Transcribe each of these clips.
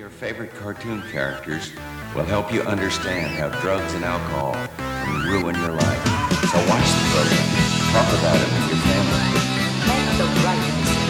your favorite cartoon characters will help you understand how drugs and alcohol can ruin your life. So watch the program. Talk about it with your family. The right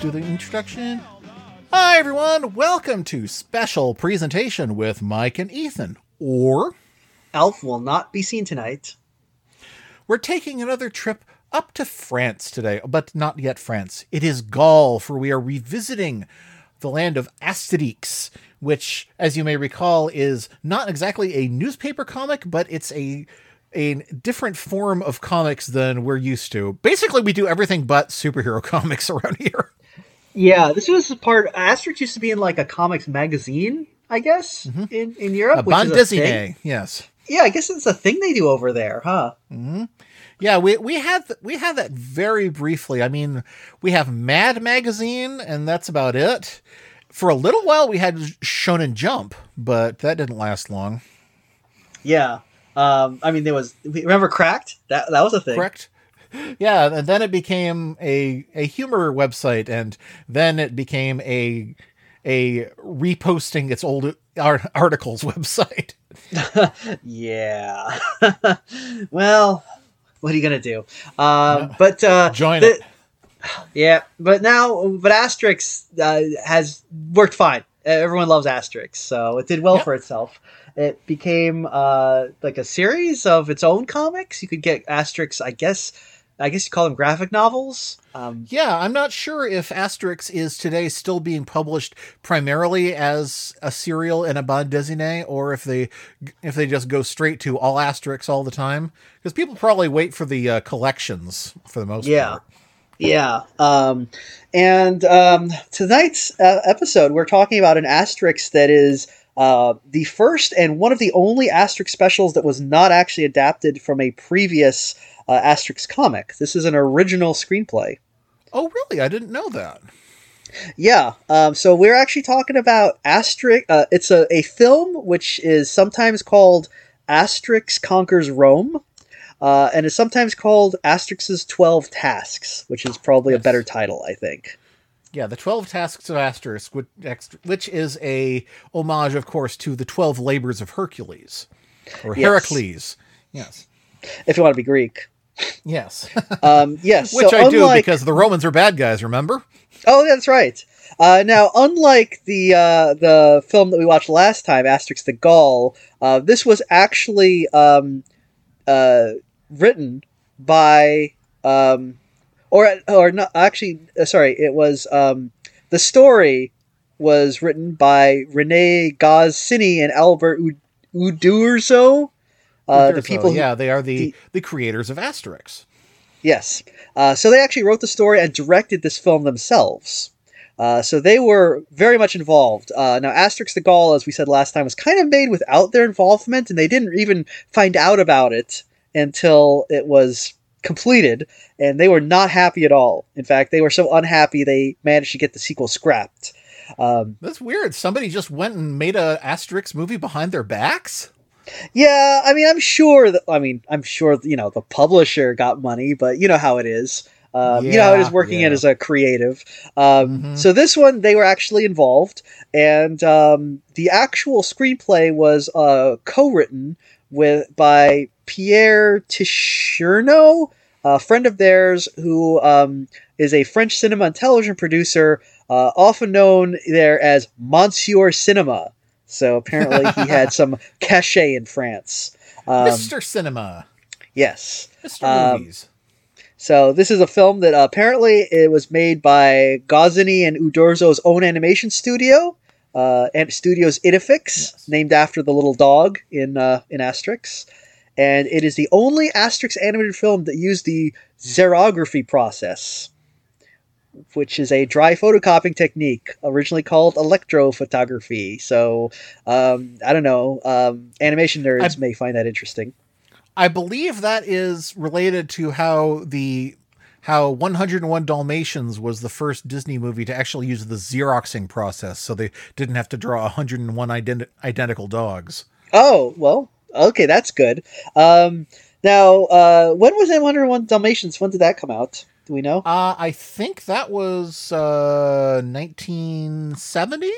do the introduction. Hi, everyone. Welcome to special presentation with Mike and Ethan. Or Elf will not be seen tonight. we're taking another trip up to France today, but not yet France. It is Gaul, for we are revisiting the land of Asterix, which, as you may recall, is not exactly a newspaper comic, but it's a a different form of comics than we're used to. Basically, we do everything but superhero comics around here. Yeah, this was part. Asterix used to be in like a comics magazine, I guess, mm-hmm. in in Europe. A which is a thing. yes. Yeah, I guess it's a thing they do over there, huh? Mm-hmm. Yeah, we we had th- we had that very briefly. I mean, we have Mad Magazine, and that's about it. For a little while, we had Shonen Jump, but that didn't last long. Yeah. Um, I mean, there was. Remember Cracked? That that was a thing. Correct? Yeah, and then it became a a humor website, and then it became a a reposting its old articles website. Yeah. well, what are you gonna do? Um, but uh, Join the- it. Yeah, but now, but Asterix uh, has worked fine. Everyone loves Asterix, so it did well Yeah. for itself. It became uh, like a series of its own comics. You could get Asterix, I guess. I guess you call them graphic novels. Um, Yeah, I'm not sure if Asterix is today still being published primarily as a serial and a bande dessinée, or if they if they just go straight to all Asterix all the time. Because people probably wait for the uh, collections for the most Yeah. part. Yeah. Um, and um, tonight's uh, episode, we're talking about an Asterix that is uh, the first and one of the only Asterix specials that was not actually adapted from a previous uh, Asterix comic. This is an original screenplay. Oh, really? I didn't know that. Yeah. Um, so we're actually talking about Asterix. Uh, it's a, a film which is sometimes called Asterix Conquers Rome. Uh, and is sometimes called Asterix's 12 Tasks, which is probably Yes. a better title, I think. Yeah, the Twelve Tasks of Asterix, which, which is a homage, of course, to the Twelve Labors of Hercules or Yes. Heracles. Yes, if you want to be Greek. yes. Um, yes, which so I do because the Romans are bad guys. Remember? oh, that's right. Uh, now, unlike the uh, the film that we watched last time, Asterix the Gaul, uh, this was actually um, uh, written by um, or or not actually. Uh, sorry, it was um, the story was written by Rene Goscinny and Albert U- Uderzo. Uh, the people, who- yeah, they are the, the- the creators of Asterix. Yes. Uh, so they actually wrote the story and directed this film themselves. Uh, so they were very much involved. Uh, now, Asterix the Gaul, as we said last time, was kind of made without their involvement, and they didn't even find out about it until it was completed, and they were not happy at all. In fact, they were so unhappy they managed to get the sequel scrapped. Um, That's weird. Somebody just went and made a Asterix movie behind their backs. yeah, I mean, I'm sure that, I mean, I'm sure, you know, the publisher got money, but you know how it is. Um, you know how it is working yeah. in as a creative. Um, Mhm. So this one, they were actually involved, and um, the actual screenplay was uh, co-written with by Pierre Tchernia, a friend of theirs who um, is a French cinema and television producer, uh, often known there as Monsieur Cinema. So apparently, he had some cachet in France. Um, Mr. Cinema. yes. Mr. um, Movies. So this is a film that uh, apparently it was made by Goscinny and Uderzo's own animation studio, uh, and Studios Idéfix, Yes. named after the little dog in uh, in Asterix, and it is the only Asterix animated film that used the xerography process. which is a dry photocopying technique originally called electrophotography. So um, I don't know. Um, animation nerds I- may find that interesting. I believe that is related to how the how 101 Dalmatians was the first Disney movie to actually use the Xeroxing process, so they didn't have to draw 101 identi- identical dogs. Oh well, okay, that's good. Um, now, uh, when was M 101 Dalmatians? When did that come out? Do we know? Uh, I think that was uh, 1970.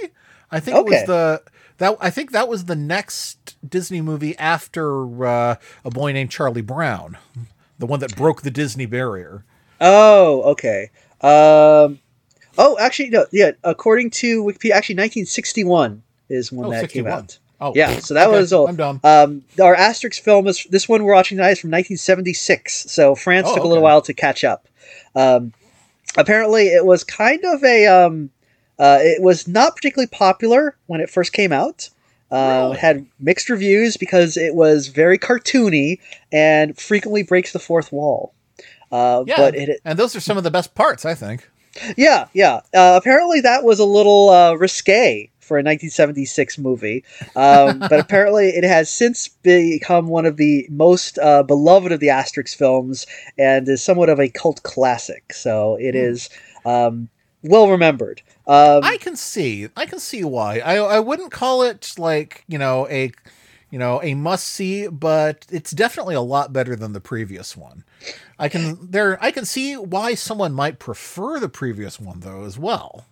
I think it was the that I think that was the next Disney movie after uh, a boy named Charlie Brown, the one that broke the Disney barrier. Oh, okay. Um, oh, actually, no. Yeah, according to Wikipedia, actually, 1961 is when Oh, that 61. came out. Oh, Yeah, so that okay, was old. I'm dumb. Um, our Asterix film is this one we're watching tonight is from 1976. So France Oh, took a little while to catch up. Um, apparently, it was kind of a. Um, uh, it was not particularly popular when it first came out. Uh, Really? It had mixed reviews because it was very cartoony and frequently breaks the fourth wall. Uh, Yeah, but it, and those are some of the best parts, I think. yeah, yeah. Uh, apparently, that was a little uh, risque for a 1976 movie, um, but apparently, it has since become one of the most uh, beloved of the Asterix films and is somewhat of a cult classic. So it is um, well remembered. Um, I can see, I can see why. I I wouldn't call it like you know a, you know a must see, but it's definitely a lot better than the previous one. I can there I can see why someone might prefer the previous one though as well.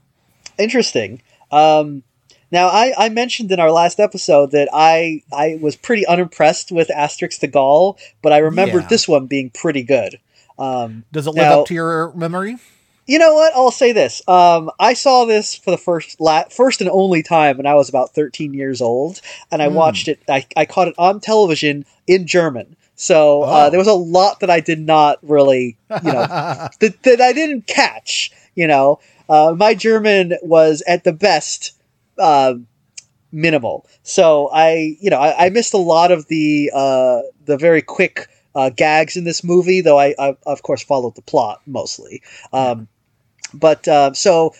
interesting. Um, now, I, I mentioned in our last episode that I I was pretty unimpressed with Asterix the Gaul, but I remembered Yeah. this one being pretty good. Um, Does it live Now- up to your memory? You know what? I'll say this. Um, I saw this for the first la- first and only time when I was about 13 years old, and I Hmm. watched it. I, I caught it on television in German. So uh, Oh. there was a lot that I did not really, you know, that, that I didn't catch. You know, uh, my German was at the best um minimal. So I, you know, I, I missed a lot of the uh, the very quick uh, gags in this movie, though I, I of course followed the plot mostly. Um, but uh, so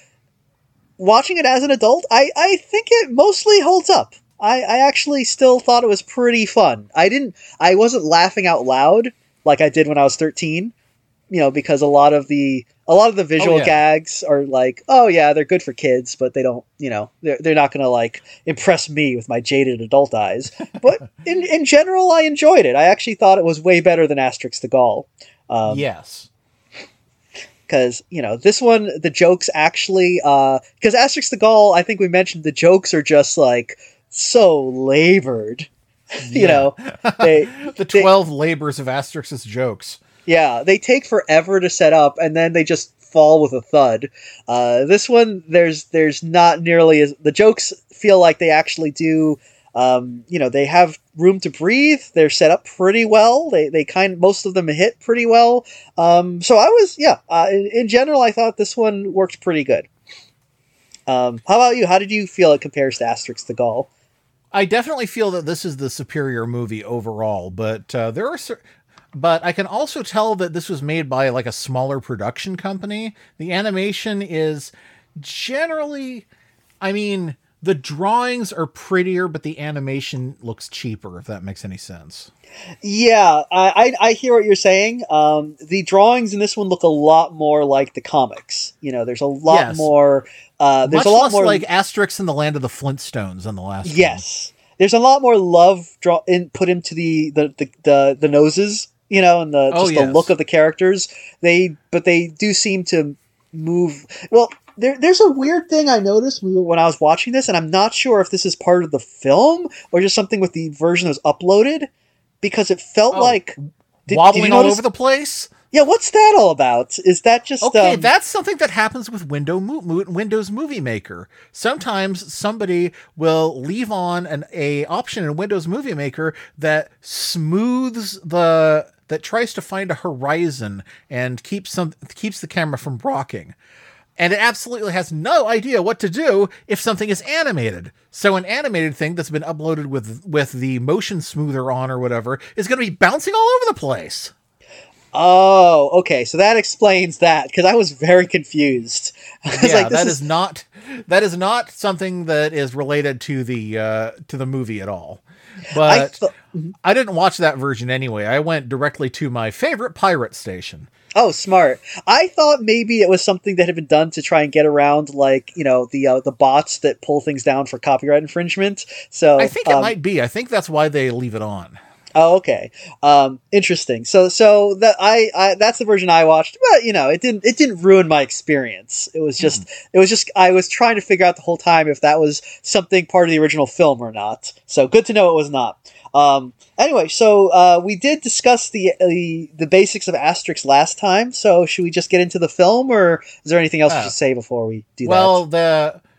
watching it as an adult, I, I think it mostly holds up. I, I actually still thought it was pretty fun. I didn't I wasn't laughing out loud like I did when I was 13, you know, because a lot of the a lot of the visual yeah. gags are like, oh yeah, they're good for kids, but they don't, you know, they're, they're not going to like impress me with my jaded adult eyes. But in in general, I enjoyed it. I actually thought it was way better than Asterix the Gaul. Um, yes. because you know this one the jokes actually because Asterix the Gaul I think we mentioned the jokes are just like so labored you know they The they- 12 labors of Asterix's jokes. Yeah they take forever to set up and then they just fall with a thud. Uh, this one there's there's not nearly as the jokes feel like they actually do um, you know they have room to breathe. They're set up pretty well. They, they kind most of them hit pretty well. Um, so i was yeah uh, in, in general i thought this one worked pretty good. Um, how about you? How did you feel it compares to asterix the gaul? I definitely feel that this is the superior movie overall, but uh, there are but I can also tell that this was made by like a smaller production company. The animation is generally I mean, the drawings are prettier, but the animation looks cheaper if that makes any sense. Yeah, I, I, I hear what you're saying. Um, the drawings in this one look a lot more like the comics. You know, there's a lot Yes. more. Uh, there's Much a lot more. like Asterix in the Land of the Flintstones in the last one. yes, there's a lot more love draw in put into the the the, the, the noses. You know, and the Oh, just the look of the characters. They but they do seem to move well. There, there's a weird thing I noticed when when I was watching this, and I'm not sure if this is part of the film or just something with the version that was uploaded, because it felt Oh, like did- did wobbling you all over the place. Yeah, what's that all about? Is that just Okay, um, that's something that happens with Window Mo- Windows Movie Maker. Sometimes somebody will leave on an a option in Windows Movie Maker that smooths the that tries to find a horizon and keeps some keeps the camera from rocking. And it absolutely has no idea what to do if something is animated. So an animated thing that's been uploaded with with the motion smoother on or whatever is going to be bouncing all over the place. Oh, okay. So that explains that because I was very confused. Was yeah, like, that is is not that is not something that is related to the uh, to the movie at all. I But thought- I didn't watch that version anyway. I went directly to my favorite pirate station. Oh, smart. I thought maybe it was something that had been done to try and get around, like you know, the uh, the bots that pull things down for copyright infringement. So I think it um, might be. I think that's why they leave it on. Oh, okay. Um, interesting. So, so that I, I, that's the version I watched. But you know, it didn't, it didn't ruin my experience. It was just, it was just, I was trying to figure out the whole time if that was something part of the original film or not. So good to know it was not. Um, anyway, so uh, we did discuss the, the the basics of Asterix last time. So should we just get into the film, or is there anything else we Uh, should say before we do Well, that? Well, the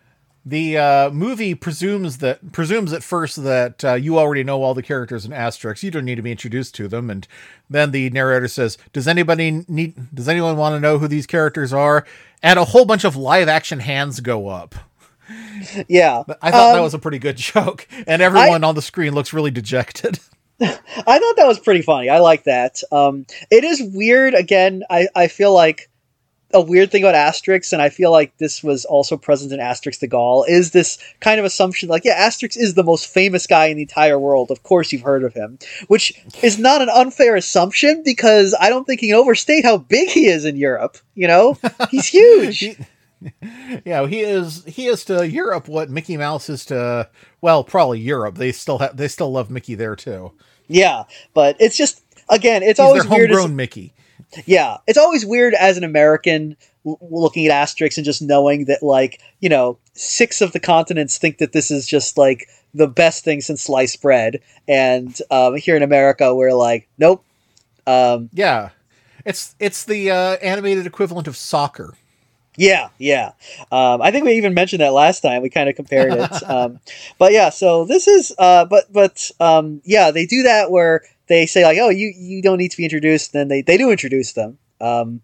the uh, movie presumes that presumes at first that uh, you already know all the characters in Asterix. You don't need to be introduced to them. And then the narrator says, "Does anybody need? Does anyone want to know who these characters are?" And a whole bunch of live action hands go up. Yeah, I thought that Um, was a pretty good joke, and everyone on the screen looks really dejected. I thought that was pretty funny. I like that. Um, it is weird. Again, I, I feel like a weird thing about Asterix, and I feel like this was also present in Asterix the Gaul, is this kind of assumption like, yeah, Asterix is the most famous guy in the entire world. Of course you've heard of him, which is not an unfair assumption because I don't think he can overstate how big he is in Europe. You know, he's huge. He- yeah, he is. He is to Europe what Mickey Mouse is to. Well, probably Europe. They still have. They still love Mickey there too. yeah, but it's just again, it's He's always their weird. as- homegrown Mickey. Yeah, it's always weird as an American l- looking at Asterix and just knowing that, like, you know, six of the continents think that this is just like the best thing since sliced bread, and um, here in America, we're like, nope. Um, Yeah, it's it's the uh, animated equivalent of soccer. yeah, yeah. Um, I think we even mentioned that last time. We kind of compared it. um, but yeah, so this is, uh, but but um, yeah, they do that where they say like, oh, you you don't need to be introduced. Then they they do introduce them. Um,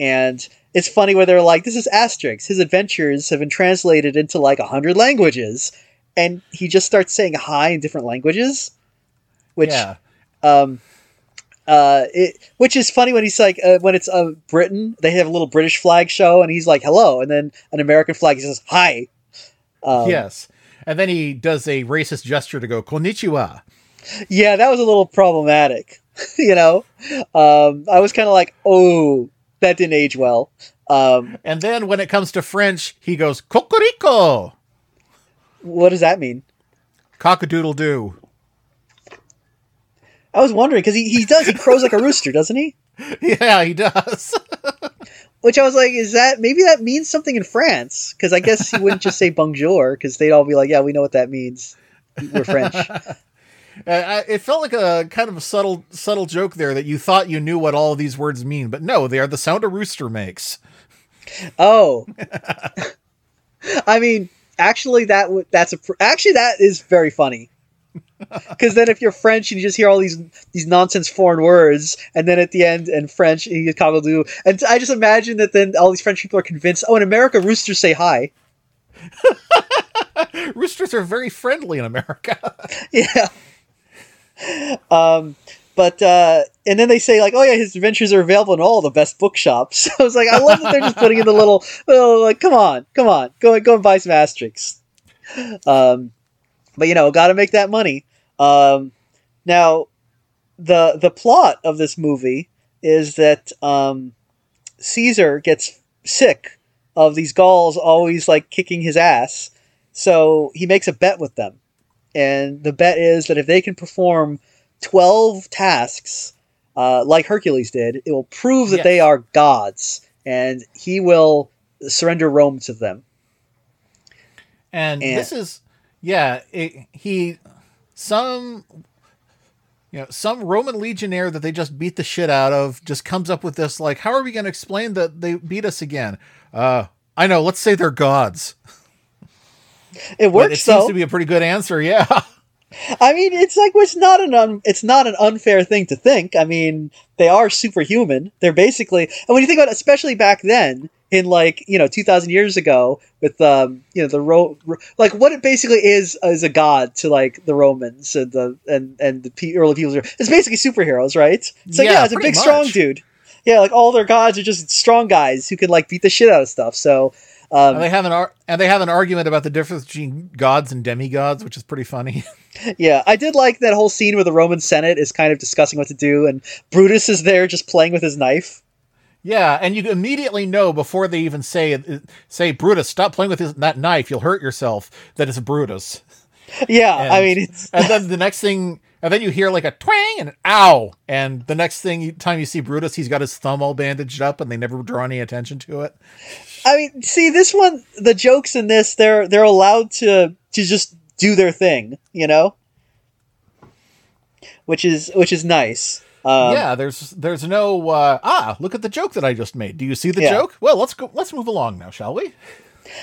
and it's funny where they're like, this is Asterix. His adventures have been translated into like a hundred languages, and he just starts saying hi in different languages, which yeah, um, uh, it, which is funny when he's like uh, when it's uh, Britain, they have a little British flag show, and he's like hello, and then an American flag he says hi. Um, yes. And then he does a racist gesture to go konnichiwa. Yeah, that was a little problematic. you know, um, I was kind of like, oh, that didn't age well. Um, And then when it comes to French, he goes cocorico, what does that mean? cockadoodle doo. I was wondering because he, he does he crows like a rooster, doesn't he? Yeah, he does. Which I was like, is that maybe that means something in France? Because I guess he wouldn't just say bonjour because they'd all be like, yeah, we know what that means. We're French. Uh, I- it felt like a kind of a subtle subtle joke there that you thought you knew what all of these words mean, but no, they are the sound a rooster makes. Oh, I mean, actually, that would that's a pr- actually that is very funny. Because then, if you're French and you just hear all these these nonsense foreign words, and then at the end in French you get cockle and I just imagine that then all these French people are convinced. Oh, in America, roosters say hi. Roosters are very friendly in America. yeah. Um, but uh, and then they say like, oh yeah, his adventures are available in all the best bookshops. I was like, I love that they're just putting in the little, oh, like, come on, come on, go go and buy some Asterix. Um, but you know, got to make that money. Um, now, the the plot of this movie is that um, Caesar gets sick of these Gauls always like kicking his ass, so he makes a bet with them and the bet is that if they can perform 12 tasks uh, like hercules did it will prove that Yes. they are gods and he will surrender rome to them And, And- this is, yeah, it, he, some, you know, some Roman legionnaire that they just beat the shit out of just comes up with this, like, how are we going to explain that they beat us again? Uh, I know, let's say they're gods. it But works it seems to be a pretty good answer, yeah. i mean it's like it's not an un, it's not an unfair thing to think. I mean they are superhuman. They're basically and when you think about it, especially back then in like you know 2000 years ago with um you know the ro- ro- like what it basically is is a god to like the romans and the and and the pe- early people it's basically superheroes right? So yeah, Yeah, it's a big strong dude. Yeah, like all their gods are just strong guys who can like beat the shit out of stuff. So um, And they have an ar- and they have an argument about the difference between gods and demigods, which is pretty funny. Yeah, I did like that whole scene where the Roman Senate is kind of discussing what to do, and Brutus is there just playing with his knife. yeah, and you immediately know before they even say say Brutus, stop playing with his, that knife, you'll hurt yourself. That it's Brutus. Yeah, I mean, it's and then the next thing, and then you hear like a twang and an ow, and the next thing you, time you see Brutus, he's got his thumb all bandaged up, and they never draw any attention to it. I mean, see this one, the jokes in this, they're they're allowed to to just do their thing, you know, which is which is nice. Um, yeah, there's there's no uh, ah, look at the joke that I just made. Do you see the Yeah. joke? Well, let's go. Let's move along now, shall we?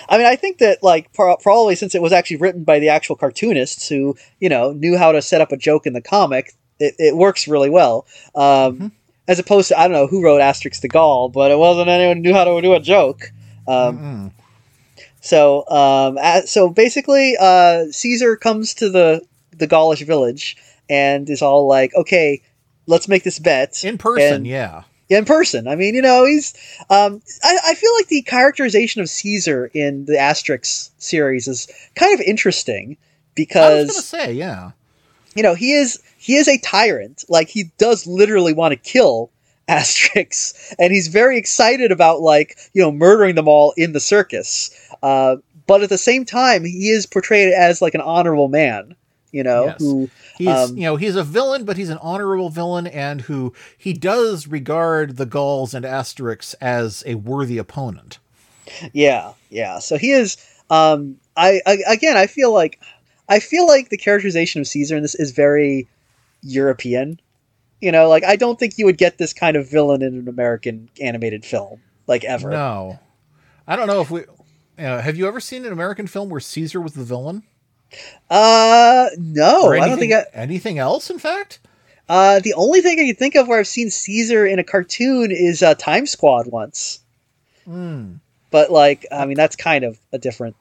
I mean, I think that like pro- probably since it was actually written by the actual cartoonists who you know knew how to set up a joke in the comic, it, it works really well. Um, As opposed to I don't know who wrote Asterix the Gaul, but it wasn't anyone who knew how to do a joke. Um, So, um, so basically, uh, Caesar comes to the the Gaulish village and is all like, "Okay, let's make this bet In person, And- yeah. in person." I mean, you know, he's. Um, I, I feel like the characterization of Caesar in the Asterix series is kind of interesting because I was gonna say, yeah. you know he is he is a tyrant. Like he does literally want to kill Asterix, and he's very excited about like you know murdering them all in the circus. Uh, but at the same time, he is portrayed as like an honorable man. You know, Yes. who He's Um, you know he's a villain, but he's an honorable villain, and who he does regard the Gauls and Asterix as a worthy opponent. yeah, yeah. So he is. Um, I, I again, I feel like I feel like the characterization of Caesar in this is very European. You know, like I don't think you would get this kind of villain in an American animated film, like ever. No, I don't know if we. Uh, have you ever seen an American film where Caesar was the villain? Uh, no, Or I don't think I, anything else. In fact, Uh, the only thing I can think of where I've seen Caesar in a cartoon is uh, Time Squad once. Hmm. But like, I mean, that's kind of a different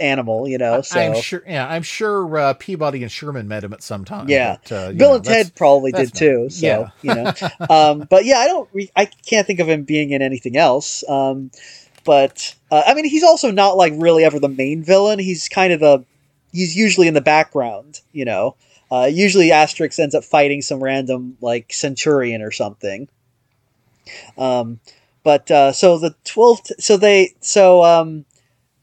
animal, you know. So I'm sure. Yeah, I'm sure uh, Peabody and Sherman met him at some time. Yeah. but, uh, Bill know, and Ted probably did too. So yeah. you know, um, but yeah, I don't. Re- I can't think of him being in anything else. Um, but uh, I mean, he's also not like really ever the main villain. He's kind of the. He's usually in the background, you know. Uh, usually, Asterix ends up fighting some random like centurion or something. Um, but uh, so the twelve. T- so they so um,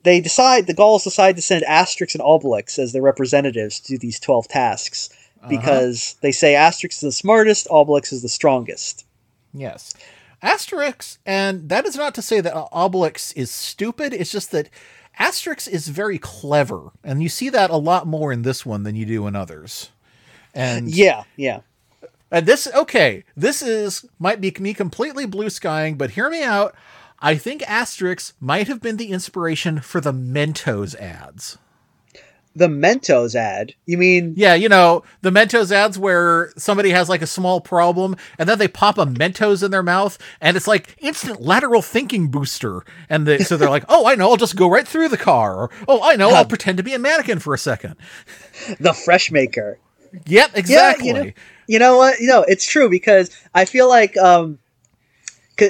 they decide the Gauls decide to send Asterix and Obelix as their representatives to do these twelve tasks Uh-huh. because they say Asterix is the smartest, Obelix is the strongest. Yes. Asterix, and that is not to say that Obelix is stupid. It's just that Asterix is very clever, and you see that a lot more in this one than you do in others. And Yeah, yeah. and this okay, this is might be me completely blue skying, but hear me out. I think Asterix might have been the inspiration for the Mentos ads. The Mentos ad. You mean Yeah, you know, the Mentos ads where somebody has like a small problem and then they pop a Mentos in their mouth and it's like instant lateral thinking booster. And they, so they're like, oh, I know, I'll just go right through the car. Or, oh, I know, I'll pretend to be a mannequin for a second. the Fresh Maker? Yep, exactly. you know- You know what? You know, it's true because I feel like um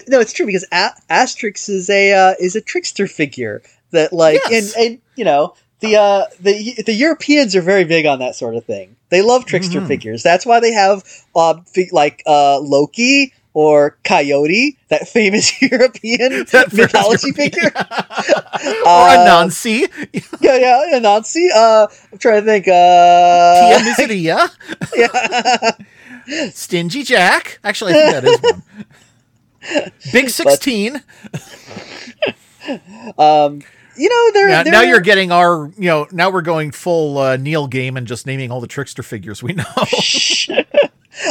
no, it's true because a- Asterix is a uh, is a trickster figure that like Yes. and and you know the uh the the Europeans are very big on that sort of thing. They love trickster Mhm. figures. That's why they have uh like uh Loki or Coyote, that famous European That mythology European- figure. or Uh, Anansi, yeah, yeah, Anansi. Uh, I'm trying to think. Uh, Tia Miseria, yeah. Stingy Jack. Actually, I think that is one. Big 16. um, you know, they're, Now, they're now you're getting our, you know, now we're going full uh, Neil Gaiman and just naming all the trickster figures we know.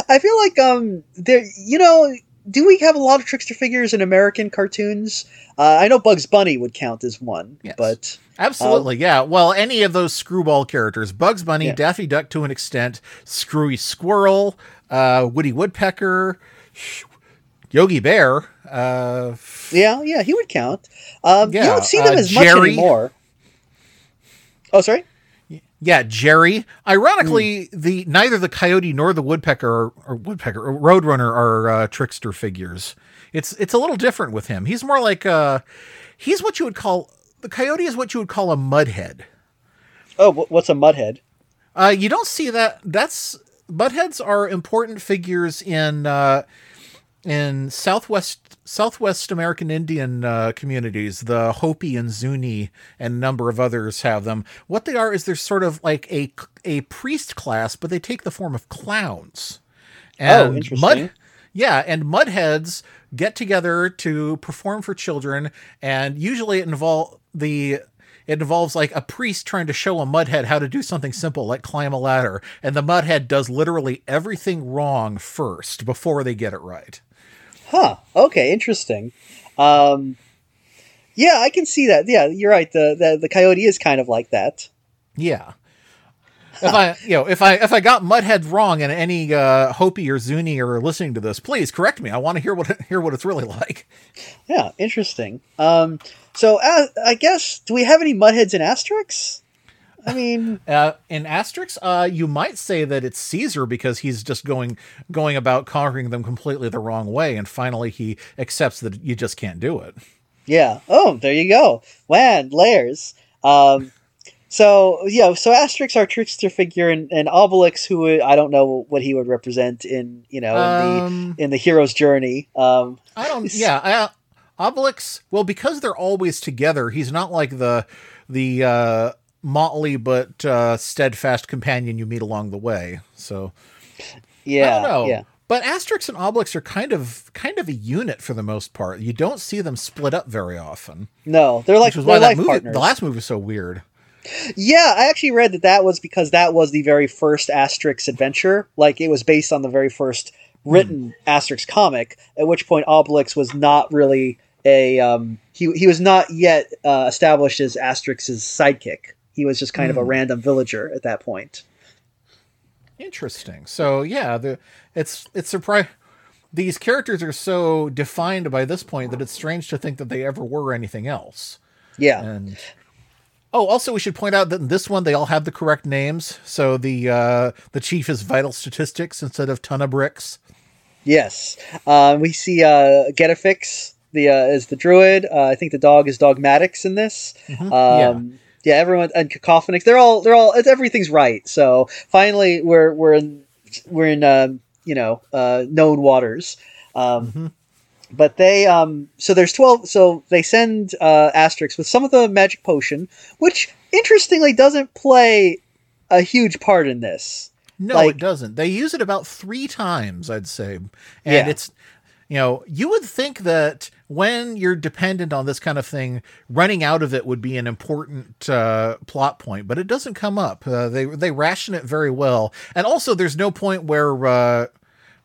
I feel like um, there. You know, do we have a lot of trickster figures in American cartoons? Uh, I know Bugs Bunny would count as one, Yes. but Absolutely, yeah. Well, any of those screwball characters Bugs Bunny, Yeah. Daffy Duck to an extent, Screwy Squirrel, uh, Woody Woodpecker, Yogi Bear. Uh, yeah, yeah, he would count. Um, you don't see them uh, as much Jerry. anymore. Oh, sorry. Yeah, Jerry. Ironically, the neither the coyote nor the woodpecker or, or woodpecker or roadrunner are uh, trickster figures. It's it's a little different with him. He's more like uh he's what you would call the coyote is what you would call a mudhead. Oh, what's a mudhead? Uh, you don't see that. That's mudheads are important figures in uh, in southwest Southwest American Indian uh, communities. The Hopi and Zuni and a number of others have them. What they are is they're sort of like a a priest class, but they take the form of clowns. Oh, interesting. yeah, and mudheads get together to perform for children, and usually it involve the it involves like a priest trying to show a mudhead how to do something simple like climb a ladder, and the mudhead does literally everything wrong first before they get it right. Huh. Okay. Interesting. Um, yeah, I can see that. Yeah, you're right. The, the the coyote is kind of like that. Yeah. If I, you know, if I if I got Mudhead wrong, and any uh, Hopi or Zuni are listening to this, please correct me. I want to hear what hear what it's really like. Yeah. Interesting. Um, so uh, I guess do we have any mudheads in Asterix? I mean, Uh, in Asterix, uh, you might say that it's Caesar because he's just going going about conquering them completely the wrong way, and finally he accepts that you just can't do it. yeah. Oh, there you go. Man, layers. Um, so yeah, so Asterix, our trickster figure, and, and Obelix, who would- I don't know what he would represent in you know in Um, the in the hero's journey. Um, I don't. Yeah, I, Obelix. Well, because they're always together, he's not like the the uh, motley but uh, steadfast companion you meet along the way. So yeah, I don't know. yeah. But Asterix and Obelix are kind of kind of a unit for the most part. You don't see them split up very often, No, they're like which they're life movie, partners. the last movie, was so weird. Yeah, I actually read that that was because that was the very first Asterix adventure. Like it was based on the very first written Asterix comic. At which point Obelix was not really a um, he he was not yet uh, established as Asterix's sidekick. He was just kind of a random villager at that point. Interesting. So yeah, the it's it's surprise. These characters are so defined by this point that it's strange to think that they ever were anything else. Yeah, And oh, also we should point out that in this one they all have the correct names. So the uh, the chief is Vital Statistics instead of Ton of Bricks. yes. Um, we see uh, Getafix the uh, is the druid. Uh, I think the dog is Dogmatix in this. Um, yeah. Everyone and Cacophonix. They're all they're all it's, everything's right. So finally, we're we're in we're in um, you know uh, known waters. Um, But they um so there's twelve. So they send uh, Asterix with some of the magic potion, which interestingly doesn't play a huge part in this. No, Like- it doesn't. They use it about three times, I'd say. And Yeah. it's, you know, you would think that when you're dependent on this kind of thing, running out of it would be an important uh, plot point, but it doesn't come up. Uh, they they ration it very well, and also there's no point where uh,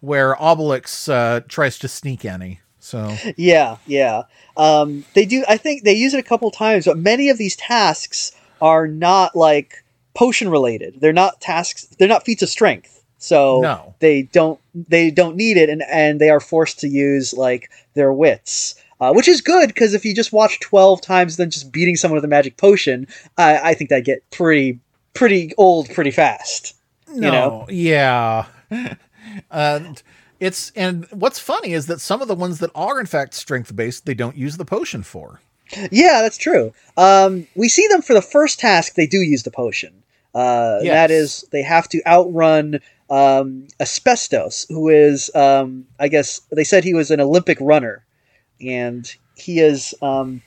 where Obelix uh, tries to sneak any. So Yeah, yeah. Um, they do. I think they use it a couple times, but many of these tasks are not like potion related. They're not tasks. They're not feats of strength. So No. they don't they don't need it, and and they are forced to use like their wits. Uh, which is good because if you just watch twelve times, then just beating someone with a magic potion, I, I think that get pretty pretty old pretty fast. no, know? yeah. and it's and what's funny is that some of the ones that are in fact strength based, they don't use the potion for. Yeah, that's true. Um, we see them for the first task. They do use the potion. Uh, Yes. is, they have to outrun um, Asbestos, who is, um, I guess, they said he was an Olympic runner, and he is um,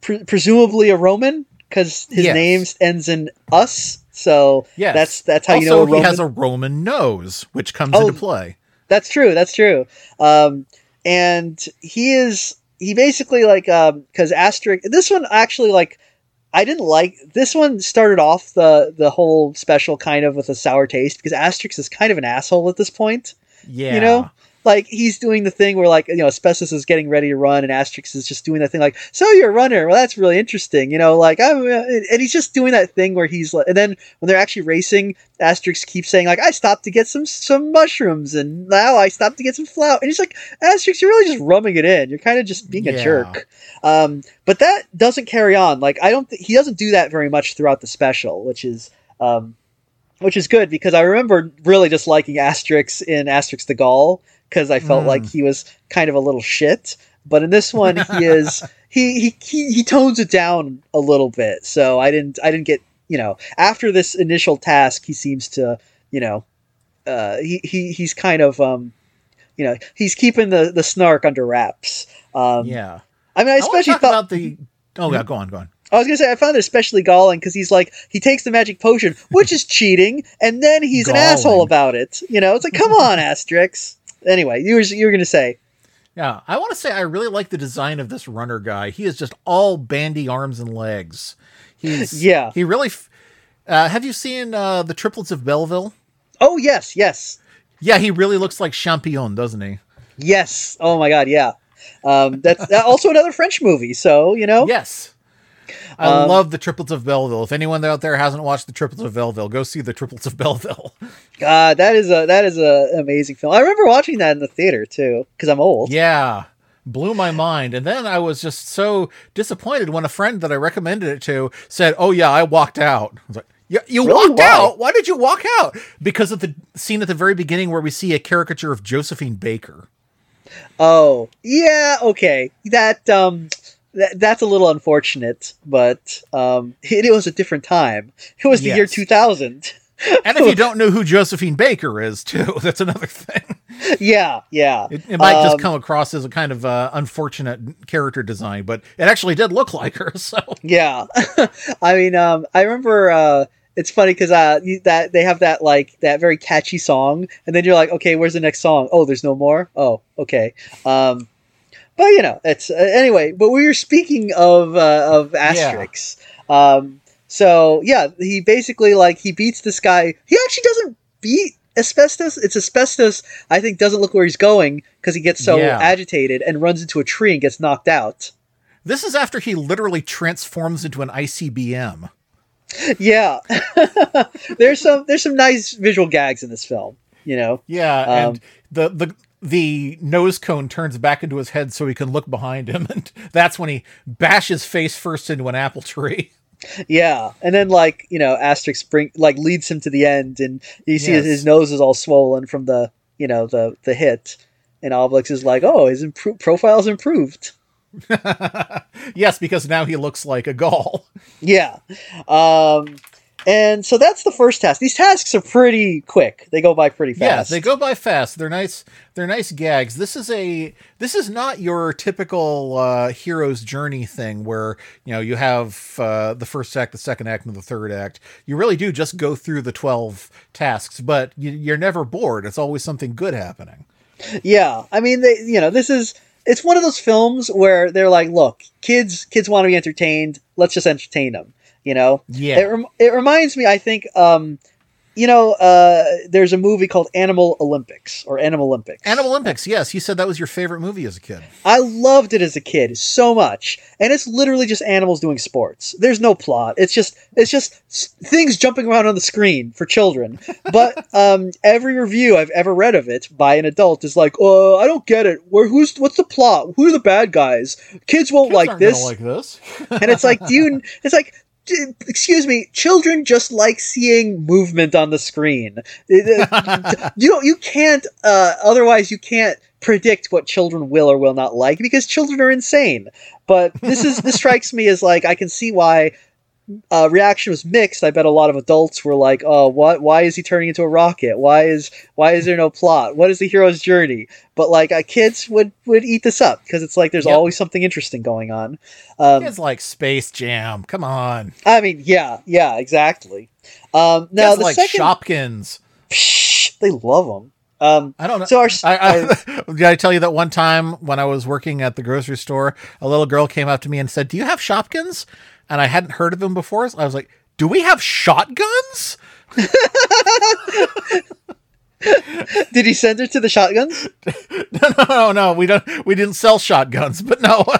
pre- presumably a Roman because his Yes. name ends in us. So Yes. that's that's how also, you know a he has a Roman nose, which comes Oh, into play. That's true. That's true. Um, and he is he basically like um because Asterix. This one actually like I didn't like this one. Started off the the whole special kind of with a sour taste because Asterix is kind of an asshole at this point. Yeah. You know, like he's doing the thing where like you know Asbestos is getting ready to run and Asterix is just doing that thing like so you're a runner. Well, that's really interesting. You know, like I'm uh, and he's just doing that thing where he's like, and then when they're actually racing, Asterix keeps saying like I stopped to get some some mushrooms and now I stopped to get some flour and he's like Asterix, you're really just rubbing it in. You're kind of just being a jerk. Um, but that doesn't carry on. Like I don't. Th- he doesn't do that very much throughout the special, which is um, which is good because I remember really just liking Asterix in Asterix the Gaul because I felt Mm. like he was kind of a little shit. But in this one, he is he, he he he tones it down a little bit. So I didn't I didn't get you know after this initial task, he seems to you know uh, he, he he's kind of um you know he's keeping the the snark under wraps. Um, yeah. I mean, I especially thought about the. Oh yeah, go on, go on. I was gonna say I found it especially galling because he's like he takes the magic potion, which is cheating, and then he's an asshole about it. You know, it's like come on, Asterix. Anyway, you were you were gonna say Yeah, I want to say I really like the design of this runner guy. He is just all bandy arms and legs. He's Yeah. He really. f- Uh, have you seen uh, the triplets of Belleville? oh yes, yes, Yeah, he really looks like Champion, doesn't he? yes. Oh my god, yeah. Um, that's also another French movie. So you know, Yes. I Um, love the triplets of Belleville. If anyone out there hasn't watched the triplets of Belleville, go see the triplets of Belleville. God, that is a that is a amazing film. I remember watching that in the theater too because I'm old. yeah. Blew my mind. And then I was just so disappointed when a friend that I recommended it to said, Oh, yeah, I walked out. I was like, "You, you Really? walked Why? out? Why did you walk out? Because of the scene at the very beginning where we see a caricature of Josephine Baker. Oh yeah, okay. That um, that, that's a little unfortunate, but um, it, it was a different time. It was the year 2000. And if you don't know who Josephine Baker is, too, that's another thing. yeah, yeah. It, it might Um, just come across as a kind of uh, unfortunate character design, but it actually did look like her. So Yeah, I mean, um, I remember. Uh, it's funny because uh, that they have that like that very catchy song, and then you're like, okay, where's the next song? Oh, there's no more. Oh, okay. Um, but you know, it's uh, anyway. But we were speaking of uh, of Asterix. Um, so yeah, he basically like he beats this guy. He actually doesn't beat asbestos. It's asbestos. I think doesn't look where he's going because he gets so Yeah. agitated and runs into a tree and gets knocked out. this is after he literally transforms into an ICBM. yeah there's some there's some nice visual gags in this film you know Yeah, Um, and the the the nose cone turns back into his head so he can look behind him, and that's when he bashes face first into an apple tree. yeah and then like you know asterix bring like leads him to the end and you see his, Yes. his nose is all swollen from the you know the the hit and obelix is like oh his impro- profile's improved yes, because now he looks like a Gaul. yeah um and so that's the first task these tasks are pretty quick they go by pretty fast. Yeah, they go by fast. They're nice. They're nice gags. This is a this is not your typical uh, hero's journey thing where you know you have uh, the first act, the second act, and the third act. You really do just go through the twelve tasks, but you, you're never bored. It's always something good happening. Yeah, I mean, they, you know, this is it's one of those films where they're like, look, kids, kids want to be entertained. Let's just entertain them. You know, Yeah. It, rem- it reminds me, I think, um, you know, uh, there's a movie called Animal Olympics or Animal Olympics. Animal Olympics. Yes, you said that was your favorite movie as a kid. I loved it as a kid so much, and it's literally just animals doing sports. There's no plot. It's just it's just things jumping around on the screen for children. But um, every review I've ever read of it by an adult is like, "Oh, I don't get it. Where who's what's the plot? Who are the bad guys? Kids won't Kids like aren't this." like this. and it's like, do you? It's like. Excuse me, children just like seeing movement on the screen. You don't, you can't. Uh, otherwise, you can't predict what children will or will not like because children are insane. But this is this strikes me as like I can see why uh, reaction was mixed. I bet a lot of adults were like, "Oh, what? Why is he turning into a rocket? Why is why is there no plot? What is the hero's journey?" But like, uh, kids would would eat this up because it's like there's Yep. always something interesting going on. Um, Kids like Space Jam. Come on. I mean, yeah, yeah, exactly. Um, now Kids the like second, Shopkins. Psh, they love them. Um, I don't know. so our, I, our- did I tell you that one time when I was working at the grocery store, a little girl came up to me and said, "Do you have Shopkins?" And I hadn't heard of them before. So I was like, "Do we have shotguns?" did he send her to the shotguns? no, no, no, no. We don't. We didn't sell shotguns, but no.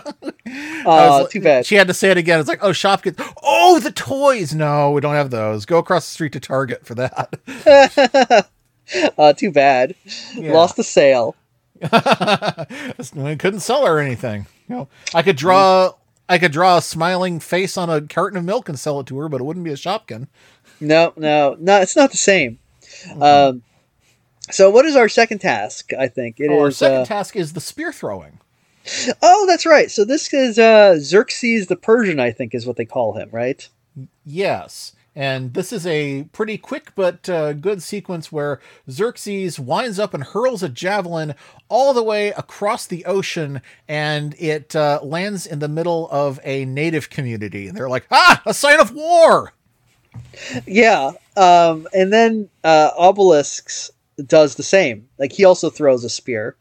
Oh, like- too bad. She had to say it again. It's like, oh, Shopkins. Oh, the toys. No, we don't have those. Go across the street to Target for that. Uh, too bad. Yeah. Lost the sale. we couldn't sell her anything. You know, I could draw. I could draw a smiling face on a carton of milk and sell it to her, but it wouldn't be a Shopkin. No, no, no. It's not the same. Um, so what is our second task? I think it is. Our second uh, task is the spear throwing. oh, that's right. So this is uh, Xerxes the Persian. I think is what they call him, right? Yes. And this is a pretty quick but uh, good sequence where Xerxes winds up and hurls a javelin all the way across the ocean, and it uh, lands in the middle of a native community. And they're like, ah, a sign of war! Yeah. Um, and then uh, Obelix does the same. Like he also throws a spear.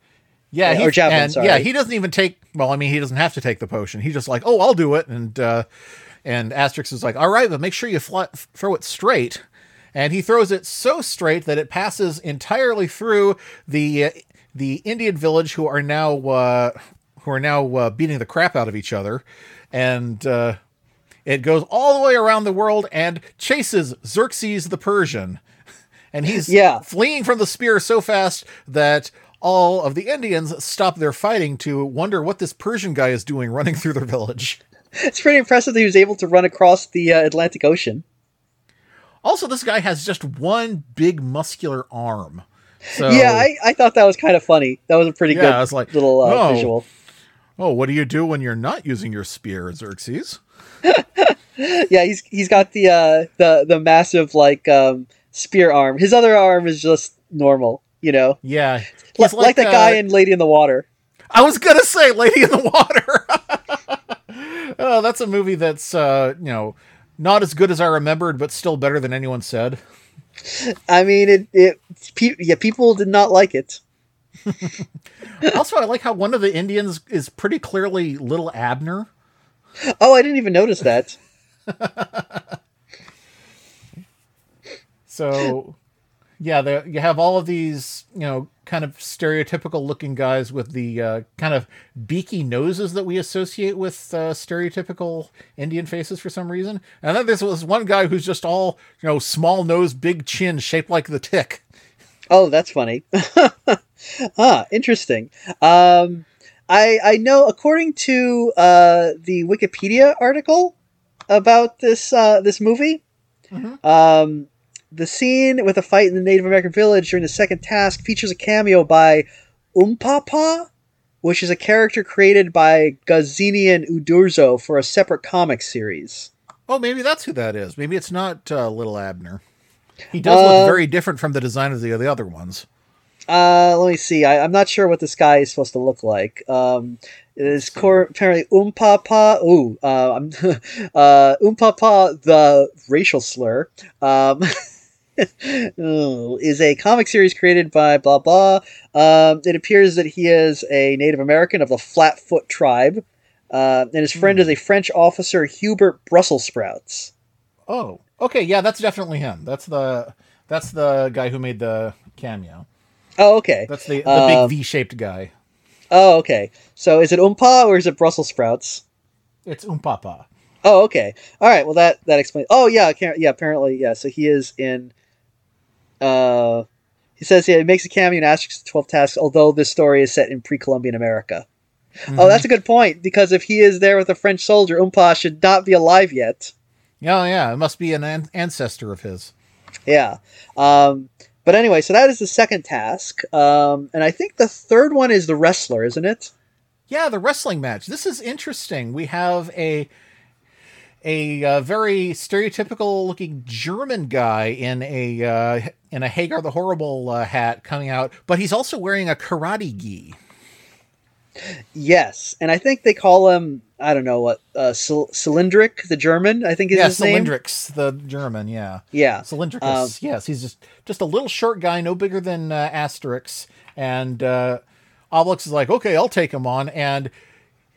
Yeah, Yeah, he, or javelin, and, sorry. yeah, he doesn't even take. Well, I mean, he doesn't have to take the potion. He's just like, oh, I'll do it, and uh, and Asterix is like, all right, but make sure you fly, throw it straight. And he throws it so straight that it passes entirely through the uh, the Indian village, who are now uh, who are now uh, beating the crap out of each other, and uh, it goes all the way around the world and chases Xerxes the Persian. And he's Yeah. fleeing from the spear so fast that all of the Indians stop their fighting to wonder what this Persian guy is doing running through their village. It's pretty impressive that he was able to run across the uh, Atlantic Ocean. Also, this guy has just one big muscular arm. So, Yeah, I, I thought that was kind of funny. That was a pretty Yeah, good I was like, little uh, "Oh." visual. oh, what do you do when you're not using your spear, Xerxes? Yeah, he's he's got the uh, the the massive like um, spear arm. His other arm is just normal, you know, Yeah, like, he's like, that uh, guy in Lady in the Water. I was gonna say Lady in the Water. oh, that's a movie that's uh, you know not as good as I remembered, but still better than anyone said. I mean, it it pe- yeah, people did not like it. also, I like how one of the Indians is pretty clearly Little Abner. Oh, I didn't even notice that. So, yeah, you have all of these, you know, kind of stereotypical looking guys with the uh, kind of beaky noses that we associate with uh, stereotypical Indian faces for some reason. And then there's this one guy who's just all, you know, small nose, big chin, shaped like the tick. Oh, that's funny. ah, interesting. Um, I I know according to uh, the Wikipedia article about this uh, this movie, um, the scene with a fight in the Native American village during the second task features a cameo by Oumpah-pah, which is a character created by Goscinny and Uderzo for a separate comic series. Oh, maybe that's who that is. Maybe it's not uh, Little Abner. He does Uh, look very different from the design of the, the other ones. Uh, let me see. I, I'm not sure what this guy is supposed to look like. Um, it is cor- apparently Oumpah-pah. Ooh, uh, I'm, uh, Oumpah-pah, the racial slur, um, is a comic series created by blah blah. Um, it appears that he is a Native American of the Flatfoot tribe, uh, and his friend is a French officer, Hubert Brussels sprouts. Oh, okay, yeah, that's definitely him. That's the that's the guy who made the cameo. Oh, okay. That's the the Um, big V-shaped guy. Oh, okay. So is it Umpa or is it Brussels sprouts? It's Oumpah-pah. Oh, okay. All right. Well, that that explains. Oh, yeah. Yeah. Apparently, yeah. So he is in. Uh, he says yeah, he makes a cameo in Asterix: Twelve Tasks. Although this story is set in pre-Columbian America. Oh, that's a good point because if he is there with a French soldier, Umpa should not be alive yet. Yeah, yeah, it must be an an- ancestor of his. Yeah. Um, but anyway, so that is the second task, um, and I think the third one is the wrestler, isn't it? Yeah, the wrestling match. This is interesting. We have a a uh, very stereotypical looking German guy in a uh, in a Hagar the Horrible uh, hat coming out, but he's also wearing a karate gi. Yes, and I think they call him I don't know what uh, Cyl- Cylindric, the German. I think is yeah, his name. Cylindrix, the German. Yeah, Yeah. Cylindricus. Um, yes, he's just just a little short guy, no bigger than uh, Asterix, and uh, Obelix is like, okay, I'll take him on, and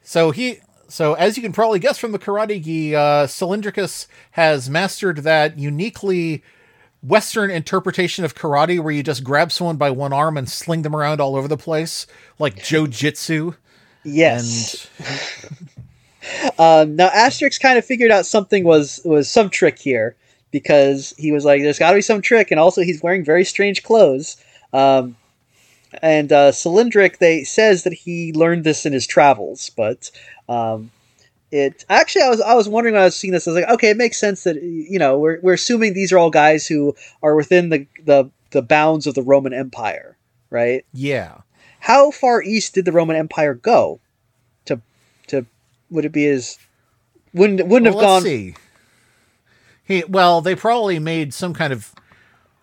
so he. So as you can probably guess from the karate gi, uh, Cylindricus has mastered that uniquely Western interpretation of karate, where you just grab someone by one arm and sling them around all over the place, like Joe Jitsu. Yes. And Um, now Asterix kind of figured out something was was some trick here because he was like, "There's got to be some trick," and also he's wearing very strange clothes. Um, and uh, Cylindric, they says that he learned this in his travels, but um, it actually I was I was wondering when I was seeing this I was like okay it makes sense that you know we're we're assuming these are all guys who are within the the the bounds of the Roman Empire, right? Yeah. How far east did the Roman Empire go? To to would it be as wouldn't wouldn't Well, have let's gone see. He well, they probably made some kind of.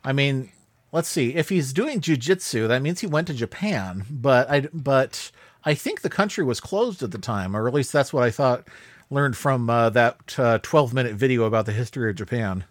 I mean, let's see. If he's doing jujitsu, that means he went to Japan. But I but I think the country was closed at the time, or at least that's what I thought. Learned from uh, that uh, twelve minute video about the history of Japan.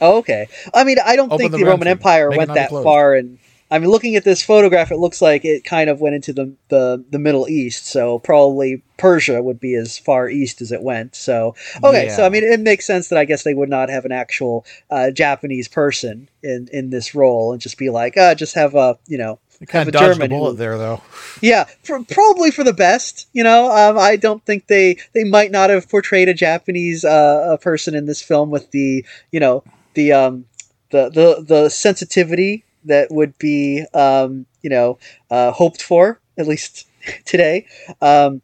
Oh, okay. I mean, I don't Open think the Roman Empire make went that closed. far, and I mean, looking at this photograph, it looks like it kind of went into the, the the Middle East. So probably Persia would be as far east as it went. So okay, so I mean, it makes sense that I guess they would not have an actual uh, Japanese person in in this role and just be like, uh, just have a you know. They kind of dodged a German who- bullet there, though. Yeah, for, probably for the best. You know, um, I don't think they they might not have portrayed a Japanese uh, a person in this film with the you know the um the the the sensitivity that would be um you know uh, hoped for at least today. Um,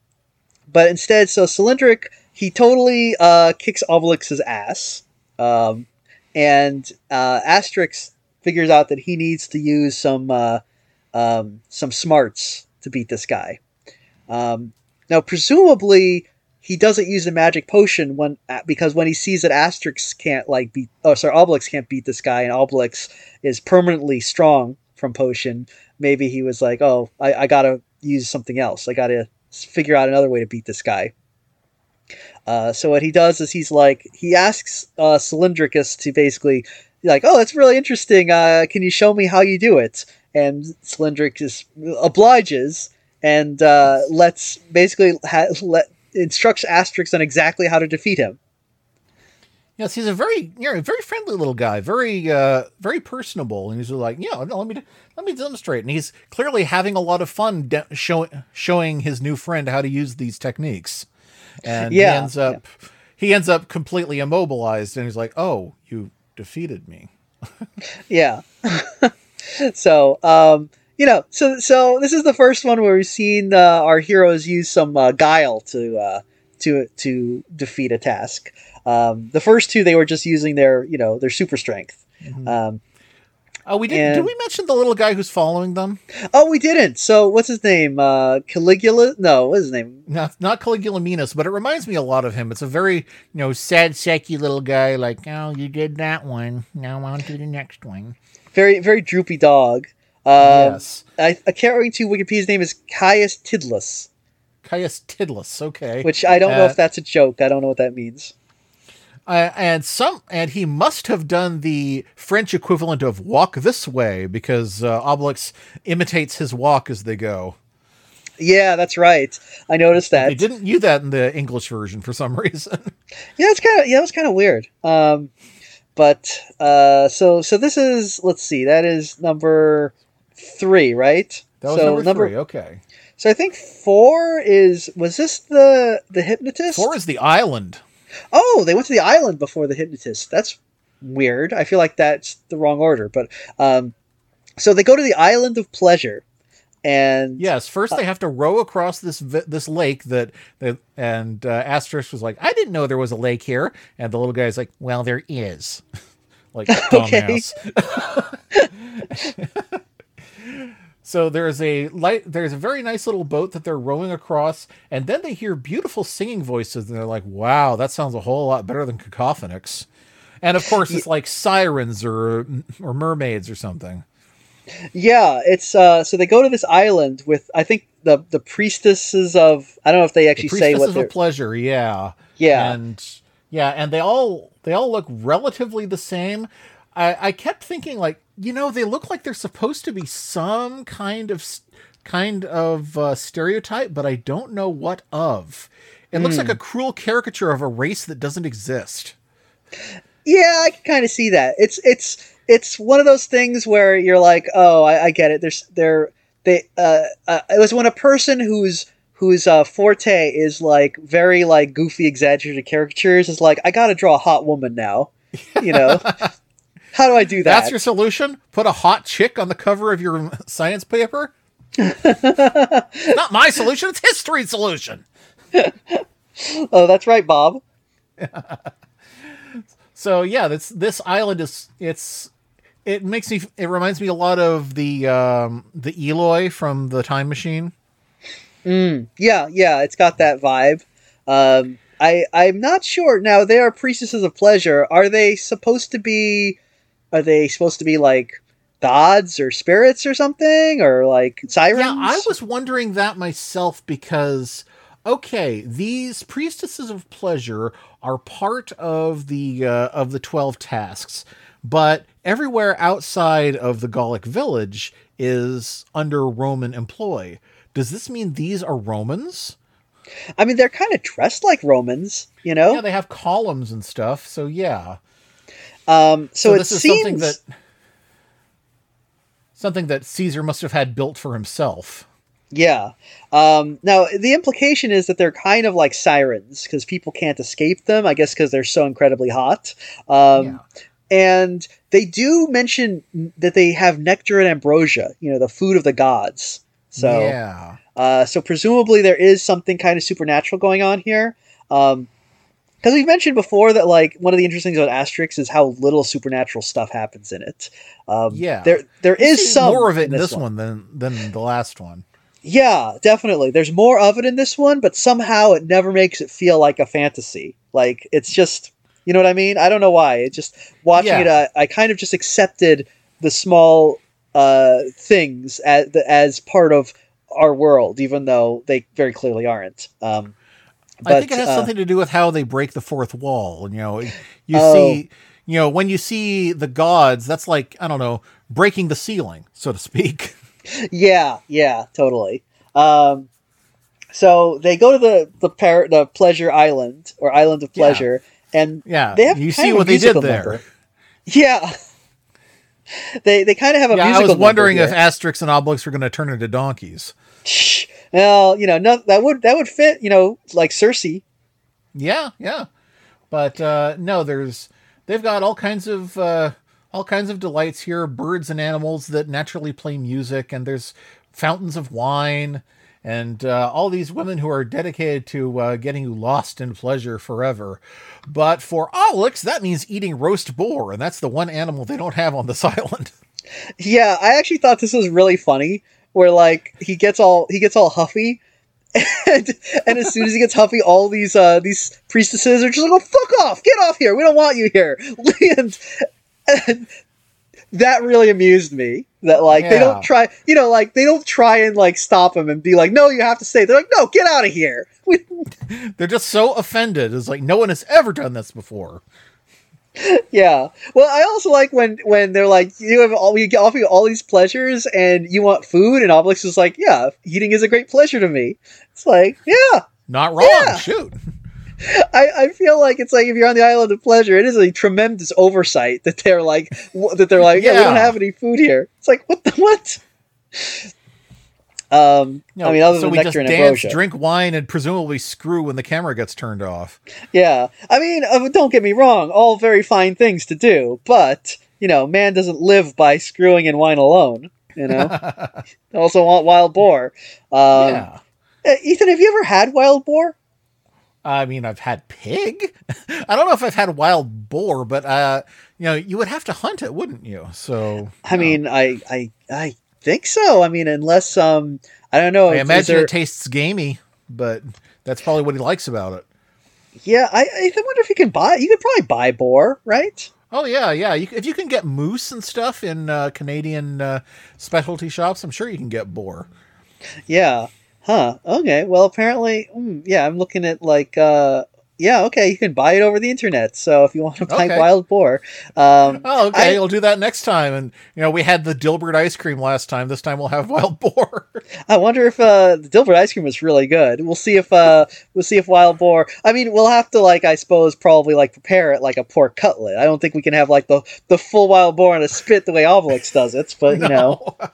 but instead, so Cylindric he totally uh, kicks Obelix's ass, um, and uh, Asterix figures out that he needs to use some. Um, some smarts to beat this guy. Um, now, presumably, he doesn't use the magic potion when because when he sees that Asterix can't like beat, oh sorry, Obelix can't beat this guy, and Obelix is permanently strong from potion. Maybe he was like, oh, I, I gotta use something else. I gotta figure out another way to beat this guy. Uh, so what he does is he's like he asks uh, Cylindricus to basically like, oh, that's really interesting. Uh, can you show me how you do it? And Cylindricus obliges and uh, lets basically ha- let instructs Asterix on exactly how to defeat him. Yes, he's a very, you know, very friendly little guy, very, uh, very personable, and he's like, yeah, no, let me, let me demonstrate. And he's clearly having a lot of fun de- showing, showing his new friend how to use these techniques. And Yeah, he ends up, he ends up completely immobilized, and he's like, oh, you defeated me. Yeah. so, um, you know, so so this is the first one where we've seen uh, our heroes use some uh, guile to uh, to to defeat a task. Um, the first two, they were just using their you know their super strength. Um, Oh, we didn't. Did we mention the little guy who's following them? oh, we didn't. So what's his name? Uh, Caligula? No, what's his name? Not not Caligula Minus, but it reminds me a lot of him. It's a very you know sad, sacky little guy. Like, oh, you did that one. Now on to the next one. Very very droopy dog. Um, yes, I, according to Wikipedia's name is Caius Tidlus, Caius Tidlus. Okay, which I don't know Uh, if that's a joke. I don't know what that means. uh, and some and he must have done the French equivalent of "walk this way" because uh, Obelix imitates his walk as they go. Yeah, that's right. I noticed that. They didn't use that in the English version for some reason. Yeah, it's kind of yeah, it was kind of weird. Um, but uh, so so this is let's see, that is number three, right? That was so number, three. Okay, So I think four is was this the the hypnotist? four is the island. Oh, they went to the island before the hypnotist. That's weird. I feel like that's the wrong order, but um, so they go to the island of pleasure, and Yes, first they have to row across this this lake that, that and uh, Asterix was like, I didn't know there was a lake here, and the little guy's like, Well, there is. like dumbass. so there's a light. There's a very nice little boat that they're rowing across, and then they hear beautiful singing voices, and they're like, Wow, that sounds a whole lot better than Cacofonix And of course, it's like sirens or or mermaids or something. Yeah, it's uh so they go to this island with I think the the priestesses of I don't know if they actually say what they're of pleasure, yeah. Yeah. and yeah, and they all they all look relatively the same. I, I kept thinking like, you know, they look like they're supposed to be some kind of kind of uh, stereotype, but I don't know what of. It looks Hmm. like a cruel caricature of a race that doesn't exist. Yeah, I can kind of see that. It's it's it's one of those things where you're like, oh, I, I get it. There's there they uh, uh it was when a person who's whose uh, forte is like very like goofy exaggerated caricatures is like, I got to draw a hot woman now. You know, how do I do that? That's your solution? Put a hot chick on the cover of your science paper? Not my solution, it's history's solution. oh, that's right, Bob. So yeah, this this island is it's it makes me it reminds me a lot of the um the Eloi from the Time Machine. Yeah, yeah, it's got that vibe. Um, I I'm not sure. Now they are priestesses of pleasure. Are they supposed to be? Are they supposed to be like gods or spirits or something or like sirens? Yeah, I was wondering that myself because okay, these priestesses of pleasure are part of the uh, of the 12 tasks, but everywhere outside of the Gallic village is under Roman employ. Does this mean these are Romans? I mean, they're kind of dressed like Romans, you know. Yeah, they have columns and stuff. So yeah. um, so, So it this is seems something that something that Caesar must have had built for himself. Yeah. Um, now the implication is that they're kind of like sirens because people can't escape them. I guess because they're so incredibly hot. Um, Yeah. And they do mention that they have nectar and ambrosia. You know, the food of the gods. So. yeah. Uh, so presumably there is something kind of supernatural going on here. Um, because we've mentioned before that like one of the interesting things about Asterix is how little supernatural stuff happens in it. Um, Yeah. there there is some more of it in this, one. than than the last one. Yeah, definitely. There's more of it in this one, but somehow it never makes it feel like a fantasy. Like it's just, you know what I mean? I don't know why. It just watching it, Yeah. I, I kind of just accepted the small uh, things as as part of our world, even though they very clearly aren't. Um, I think it has uh, something to do with how they break the fourth wall. You know, you Oh. see, you know, when you see the gods, that's like I don't know, breaking the ceiling, so to speak. Yeah, yeah, totally. Um, so they go to the the par- the pleasure island or island of Yeah. pleasure, and Yeah, they have you see what they did there. number. Yeah, they they kind of have a Yeah, I was wondering if. Asterix and Obelix were going to turn into donkeys. well, you know, no, that would that would fit. You know, like Circe. Yeah, yeah, but uh, no, there's they've got all kinds of uh, all kinds of delights here, birds and animals that naturally play music, and there's fountains of wine, and uh, all these women who are dedicated to uh, getting you lost in pleasure forever. But for Obelix, that means eating roast boar, and that's the one animal they don't have on this island. Yeah, I actually thought this was really funny. Where like he gets all he gets all huffy. And, and as soon as he gets huffy, all these uh, these priestesses are just like, "Oh, fuck off! Get off here! We don't want you here!" And, and that really amused me. That like they don't try, you know, like they don't try and like stop him and be like, "No, you have to stay." They're like, "No, get out of here!" They're just so offended. It's like no one has ever done this before. Yeah. Well, I also like when when they're like, you have all we offer you all these pleasures and you want food, and Obelix is like, yeah, eating is a great pleasure to me. It's like, yeah, Not wrong. Yeah. Shoot. I, I feel like it's like if you're on the island of pleasure, it is a tremendous oversight that they're like that they're like, yeah, we don't have any food here. It's like what the what? Um, know, I mean, other so than we nectar just and dance, ambrosia. drink wine, and presumably screw when the camera gets turned off. Yeah, I mean, uh, don't get me wrong, all very fine things to do, but you know, man doesn't live by screwing and wine alone. You know, also want wild boar. Um, yeah. uh, Ethan, have you ever had wild boar? I mean, I've had pig. I don't know if I've had wild boar, but uh, you know, you would have to hunt it, wouldn't you? So I mean, I, I, I think so. I mean, unless um, I don't know. I imagine there- it tastes gamey, but that's probably what he likes about it. Yeah, I, I wonder if you can buy. You could probably buy boar, right? Oh yeah, yeah. You, if you can get moose and stuff in uh, Canadian uh, specialty shops, I'm sure you can get boar. Yeah. Huh. Okay. Well, apparently, mm, yeah. I'm looking at like, uh, yeah. Okay, you can buy it over the internet. So if you want to buy Okay. wild boar, um, Oh, okay. I- we'll do that next time. And you know, we had the Dilbert ice cream last time. This time we'll have wild boar. I wonder if uh, the Dilbert ice cream was really good. We'll see if uh, we'll see if wild boar. I mean, we'll have to like I suppose probably like prepare it like a pork cutlet. I don't think we can have like the the full wild boar on a spit the way Obelix does it. But you know.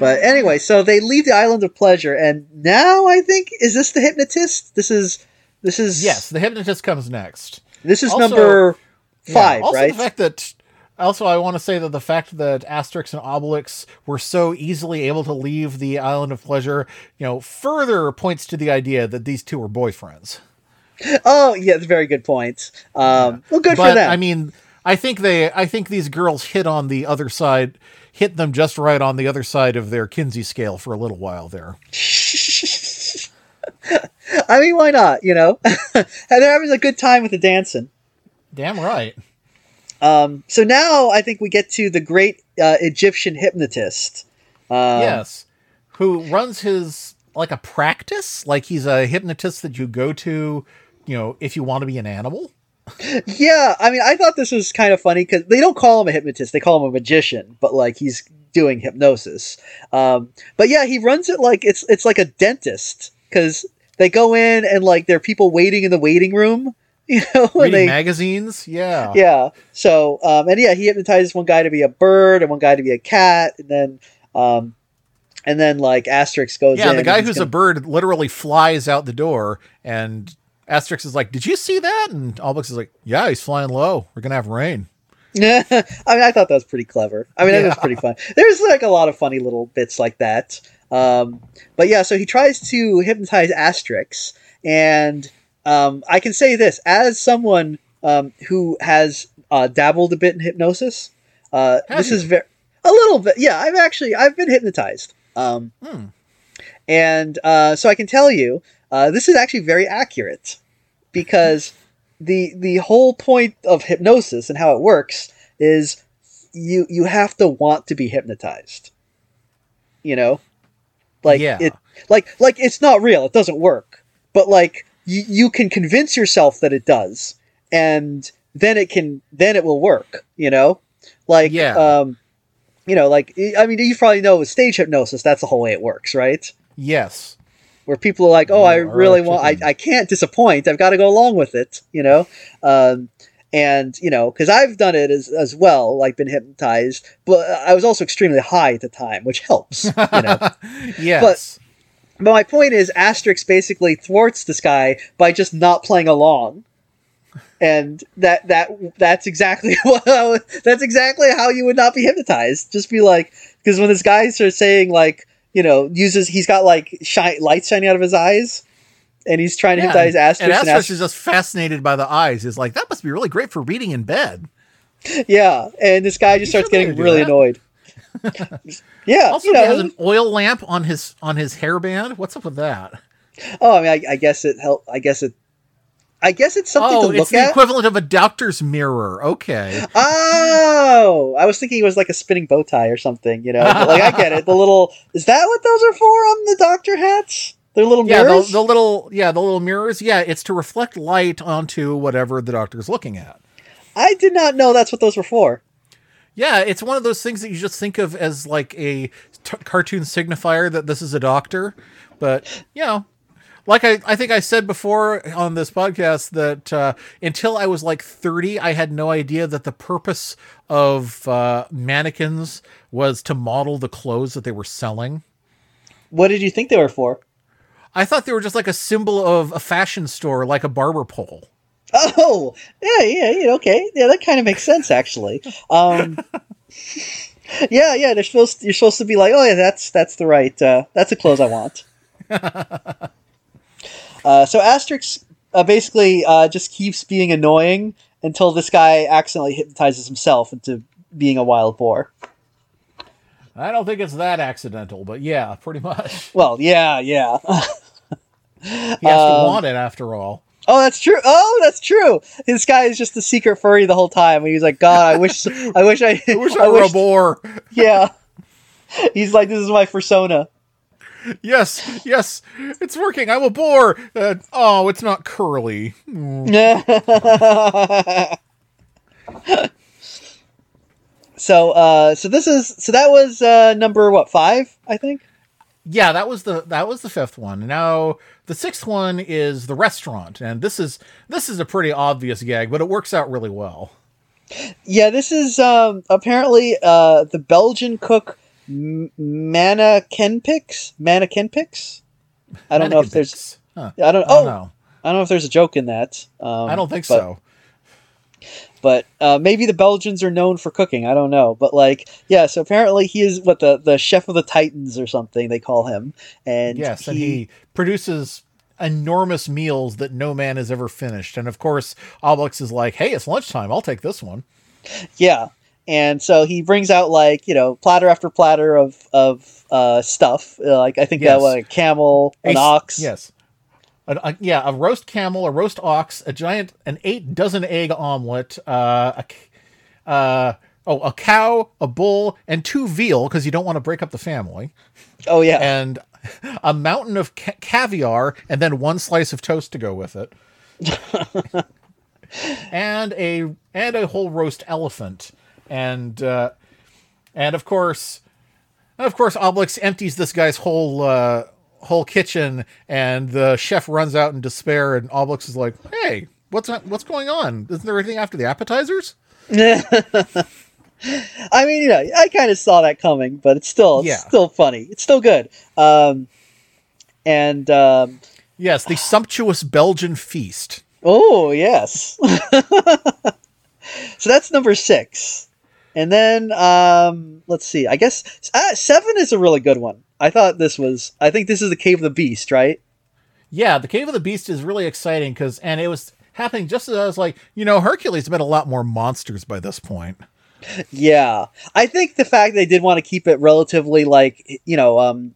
But anyway, so they leave the island of pleasure, and now I think is this the hypnotist? This is this is yes, the hypnotist comes next. This is Also- number Yeah, five, also, right? the fact that also I want to say that the fact that Asterix and Obelix were so easily able to leave the island of pleasure, you know, further points to the idea that these two were boyfriends. Oh, yeah, that's very good point. Um, Well, good for but them. I mean, I think they, I think these girls hit on the other side, hit them just right on the other side of their Kinsey scale for a little while there. I mean, why not? You know, and they're having a good time with the dancing. Damn right. Um, so now I think we get to the great uh, Egyptian hypnotist. Um, yes, who runs his like a practice, like he's a hypnotist that you go to, you know, if you want to be an animal. Yeah, I mean, I thought this was kind of funny because they don't call him a hypnotist; they call him a magician. But like, he's doing hypnosis. Um, but yeah, he runs it like it's it's like a dentist because they go in and like there are people waiting in the waiting room. You know, Reading they magazines, yeah, yeah. So um, and yeah, he hypnotizes one guy to be a bird and one guy to be a cat, and then um, and then like Asterix goes yeah. The guy who's he's a bird literally flies out the door, and Asterix is like, "Did you see that?" And Obelix is like, "Yeah, he's flying low. We're gonna have rain." Yeah, I mean, I thought that was pretty clever. I mean, that was pretty fun. There's like a lot of funny little bits like that. Um, but yeah, so he tries to hypnotize Asterix, and um, I can say this as someone um, who has uh, dabbled a bit in hypnosis. Uh, this you? is very a little bit. Yeah, I've actually I've been hypnotized. Um, Hmm. and uh, so I can tell you uh, this is actually very accurate because the the whole point of hypnosis and how it works is you you have to want to be hypnotized. You know, like Yeah. it like like it's not real. It doesn't work. But like you you can convince yourself that it does, and then it can then it will work. You know, like Yeah. um, you know, like I mean, you probably know with stage hypnosis, that's the whole way it works, right? Yes, where people are like, "Oh, I Oh, really want. I. I can't disappoint. I've got to go along with it." You know, um, and you know, because I've done it as as well, like been hypnotized, but I was also extremely high at the time, which helps. You know, yes. but my point is, Asterix basically thwarts this guy by just not playing along. And that that that's exactly what that's exactly how you would not be hypnotized. Just be like, because when this guy starts saying like, you know, uses he's got like shine, lights shining out of his eyes, and he's trying to Yeah, hypnotize Asterix. and And is just fascinated by the eyes. Is like that must be really great for reading in bed. yeah, and this guy just You starts getting really that. annoyed. yeah, Also, you he has an oil lamp on his on his hairband. What's up with that? oh, I mean, I, I guess it help. I guess it. I guess it's something oh, to look at. it's the at. equivalent of a doctor's mirror. Okay. Oh, I was thinking it was like a spinning bow tie or something. You know, But, like I get it. The little is that what those are for on the doctor hats? They're little Yeah, the, the little yeah the little mirrors. Yeah, it's to reflect light onto whatever the doctor's looking at. I did not know that's what those were for. Yeah, it's one of those things that you just think of as like a t- cartoon signifier that this is a doctor. But, you know, like I, I think I said before on this podcast that uh, until I was like 30, I had no idea that the purpose of uh, mannequins was to model the clothes that they were selling. What did you think they were for? I thought they were just like a symbol of a fashion store, like a barber pole. Oh, yeah, yeah, yeah. Okay, yeah, that kind of makes sense actually. Um, yeah, yeah. They're supposed. You're supposed to be like, oh yeah, that's that's the right. Uh, that's the clothes I want. uh, so Asterix uh, basically uh, just keeps being annoying until this guy accidentally hypnotizes himself into being a wild boar. I don't think it's that accidental, but yeah, pretty much. Well, yeah, yeah. He has to Um, want it after all. Oh, that's true. Oh, that's true. This guy is just a secret furry the whole time. He was like, God, I wish, I wish I, I wish I were a boar. yeah. He's like, this is my persona. Yes, yes, it's working. I'm a boar. Uh, oh, it's not curly. so, uh, so this is, so that was uh, number what five, I think. Yeah, that was the that was the fifth one. Now the sixth one is the restaurant, and this is this is a pretty obvious gag, but it works out really well. Yeah, this is um, apparently uh, the Belgian cook M- Manna Kenpix. Mannekenpix. I don't know if there's. Huh. I don't. I don't Oh, know. I don't know if there's a joke in that. Um, I don't think but- so. but uh, maybe the Belgians are known for cooking. I don't know, but like, yeah. So apparently he is what the the chef of the Titans or something they call him, and Yes, and he produces enormous meals that no man has ever finished. And of course, Obelix is like, "Hey, it's lunchtime. I'll take this one." Yeah. And so he brings out like, you know, platter after platter of of uh stuff. Uh, Like I think Yes. that a camel, an A ox. Yes. A, a- yeah, a roast camel, a roast ox, a giant, an eight dozen egg omelet, uh, a, uh, oh, a cow, a bull, and two veal because you don't want to break up the family, Oh yeah. and a mountain of ca- caviar, and then one slice of toast to go with it, and a and a whole roast elephant, and uh, and of course, and of course, Obelix empties this guy's whole uh, whole kitchen, and the chef runs out in despair. And Obelix is like, "Hey, what's what's going on? Isn't there anything after the appetizers?" I mean, you know, I kind of saw that coming, but it's still it's Yeah. still funny. It's still good. Um and um Yes, the sumptuous Belgian feast. oh, yes. so that's number 6. And then um let's see. I guess uh, 7 is a really good one. I thought this was I think this is the Cave of the Beast, right? Yeah, the Cave of the Beast is really exciting because, and it was happening just as I was like, you know, Hercules met a lot more monsters by this point. Yeah. I think the fact they did want to keep it relatively like, you know, um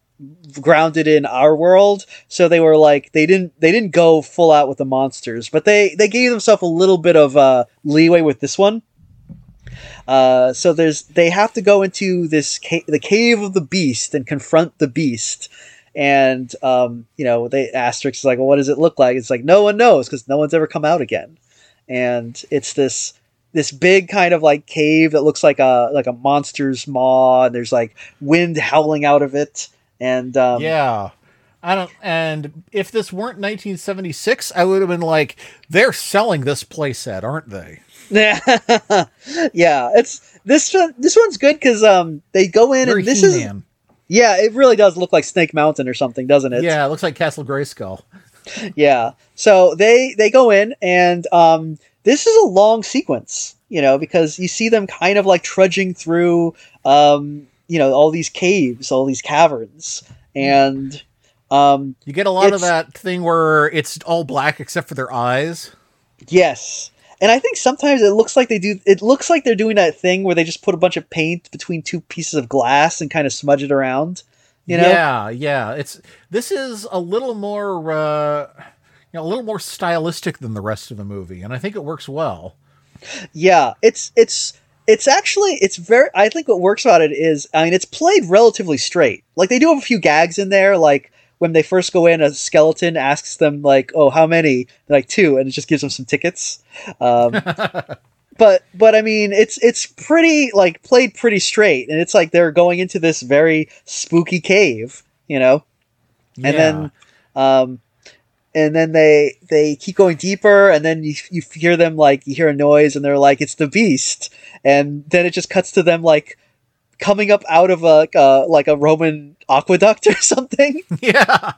grounded in our world so they were like they didn't they didn't go full out with the monsters but they they gave themselves a little bit of uh leeway with this one uh so there's they have to go into this ca- the cave of the beast and confront the beast. And um you know they asterisk is like well what does it look like? It's like no one knows because no one's ever come out again. And it's this this big kind of like cave that looks like a like a monster's maw and there's like wind howling out of it. And um yeah. I don't, and if this weren't 1976, I would have been like, they're selling this playset, aren't they? yeah yeah it's this one this one's good because um they go in Very and this is He-Man. yeah it really does look like snake mountain or something doesn't it Yeah, it looks like Castle Grayskull. yeah so they they go in and um this is a long sequence you know because you see them kind of like trudging through um you know all these caves all these caverns and um You get a lot of that thing where it's all black except for their eyes. yes and i think sometimes it looks like they do it looks like they're doing that thing where they just put a bunch of paint between two pieces of glass and kind of smudge it around you know Yeah, yeah. It's this is a little more, uh, you know, a little more stylistic than the rest of the movie, and I think it works well. Yeah, it's it's it's actually it's very. I think what works about it is, I mean, it's played relatively straight. Like they do have a few gags in there, like when they first go in, a skeleton asks them like, "Oh, how many?" They're like two, and it just gives them some tickets. Um, but but I mean, it's it's pretty like played pretty straight, and it's like they're going into this very spooky cave, you know Yeah. and then um and then they they keep going deeper and then you, you hear them like you hear a noise and they're like it's the beast and then it just cuts to them like coming up out of a like a, like a roman aqueduct or something yeah,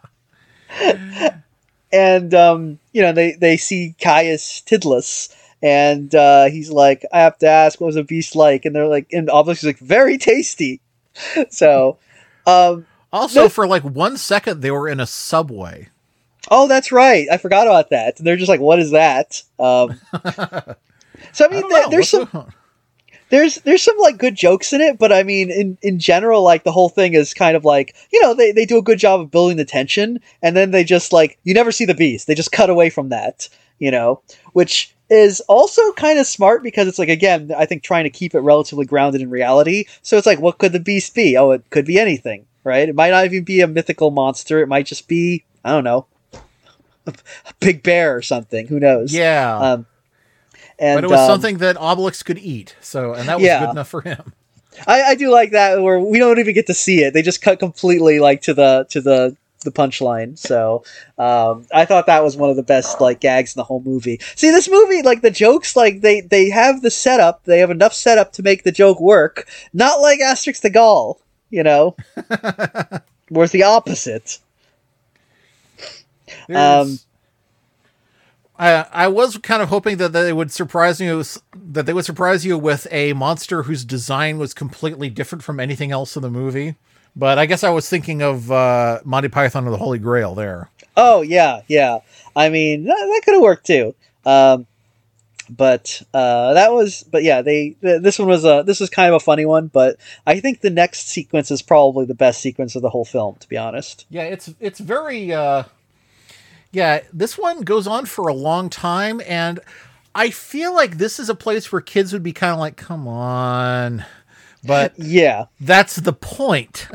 and um you know they they see caius tidless and uh he's like i have to ask what was a beast like and they're like and obviously like very tasty so um Also, No. for like one second, they were in a subway. Oh, that's right. I forgot about that. And they're just like, "What is that?" Um, so I I mean, there- know, there's what's some there's there's some like good jokes in it, but I mean, in in general, like the whole thing is kind of like you know they they do a good job of building the tension, and then they just like you never see the beast. They just cut away from that, you know, which is also kind of smart because it's like again, I think trying to keep it relatively grounded in reality. So it's like, what could the beast be? Oh, it could be anything, right? It might not even be a mythical monster. It might just be I don't know, a big bear or something. Who knows? yeah, Um, and but it was um, something that Obelix could eat, so and that was Yeah. good enough for him. I, I do like that where we don't even get to see it. They just cut completely like to the to the the punchline. So um, I thought that was one of the best like gags in the whole movie. See this movie, like the jokes, like they they have the setup. They have enough setup to make the joke work. Not like Asterix the Gaul, you know, where it's the opposite. There's- Um, I I was kind of hoping that they would surprise you with- that they would surprise you with a monster whose design was completely different from anything else in the movie, But I guess I was thinking of uh, Monty Python and the Holy Grail there. Oh yeah, yeah. I mean that, that could have worked too. Um, but uh, that was, but yeah, they th- this one was a this was kind of a funny one. But I think the next sequence is probably the best sequence of the whole film, to be honest. Yeah, it's it's very uh yeah, this one goes on for a long time and I feel like this is a place where kids would be kind of like, "Come on." But Yeah, that's the point.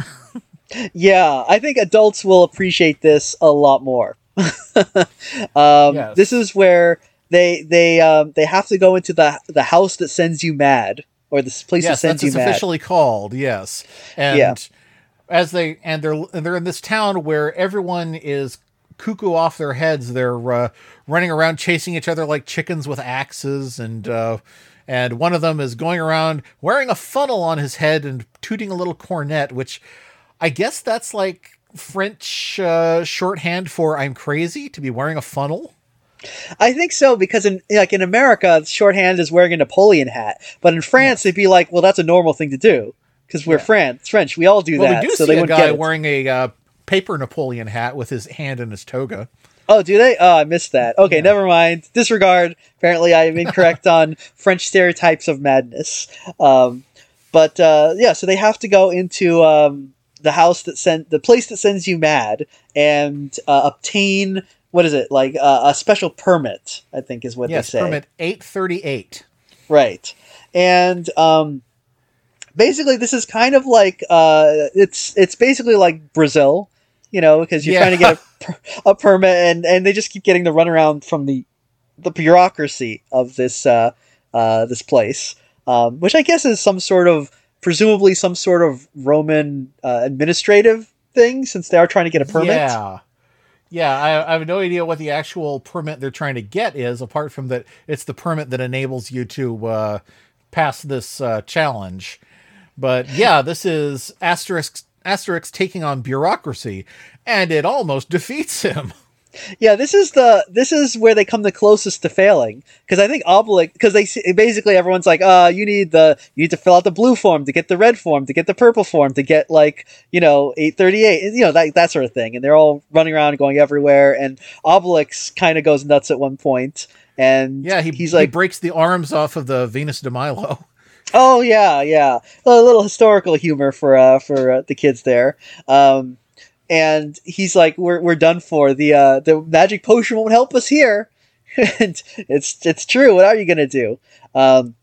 yeah. I think adults will appreciate this a lot more. um, Yes. This is where they they um, they have to go into the the house that sends you mad, or this place that sends that's you it's mad. officially called. Yes. And Yeah. as they and they're they're in this town where everyone is cuckoo off their heads. They're uh, running around chasing each other like chickens with axes, and uh, and one of them is going around wearing a funnel on his head and tooting a little cornet, which I guess that's like French uh, shorthand for "I'm crazy" to be wearing a funnel. I think so because in like in America, shorthand is wearing a Napoleon hat, but in France, they'd be like, "Well, that's a normal thing to do because we're France, French. We all do Well, that." we do so see they a guy wearing a uh, paper Napoleon hat with his hand in his toga. Oh, do they? Oh, I missed that. Okay, never mind. Disregard. Apparently, I am incorrect on French stereotypes of madness. Um, but uh, yeah, so they have to go into um, the house that sent the place that sends you mad and uh, obtain what is it like uh, a special permit? I think is what yes, they say. permit eight thirty eight. Right. And um basically this is kind of like uh it's it's basically like Brazil, you know, because you're Yeah. trying to get a, a permit and and they just keep getting the runaround from the the bureaucracy of this uh uh this place. Um which I guess is some sort of presumably some sort of Roman uh, administrative thing since they are trying to get a permit. Yeah. Yeah, I, I have no idea what the actual permit they're trying to get is, apart from that it's the permit that enables you to uh, pass this uh, challenge. But yeah, this is Asterix, Asterix taking on bureaucracy, and it almost defeats him. Yeah, this is the this is where they come the closest to failing because I think Obelix because they basically everyone's like, uh, you need the you need to fill out the blue form to get the red form to get the purple form to get like you know eight thirty eight you know that that sort of thing, and they're all running around going everywhere, and Obelix kind of goes nuts at one point, and Yeah, he, he's he like, breaks the arms off of the Venus de Milo. Oh yeah, yeah. A little historical humor for uh for uh, the kids there. Um and he's like we're we're done for. The uh the magic potion won't help us here. and it's it's true. What are you to do? Um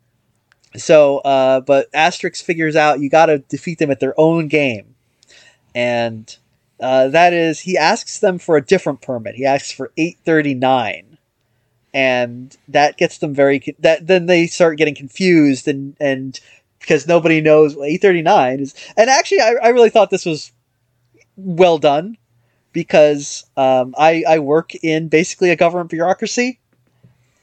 so uh but Asterix figures out you got to defeat them at their own game. And uh, that is he asks them for a different permit. He asks for 839 and that gets them very that then they start getting confused and and because nobody knows what 839 is and actually I, I really thought this was well done because um, I, I work in basically a government bureaucracy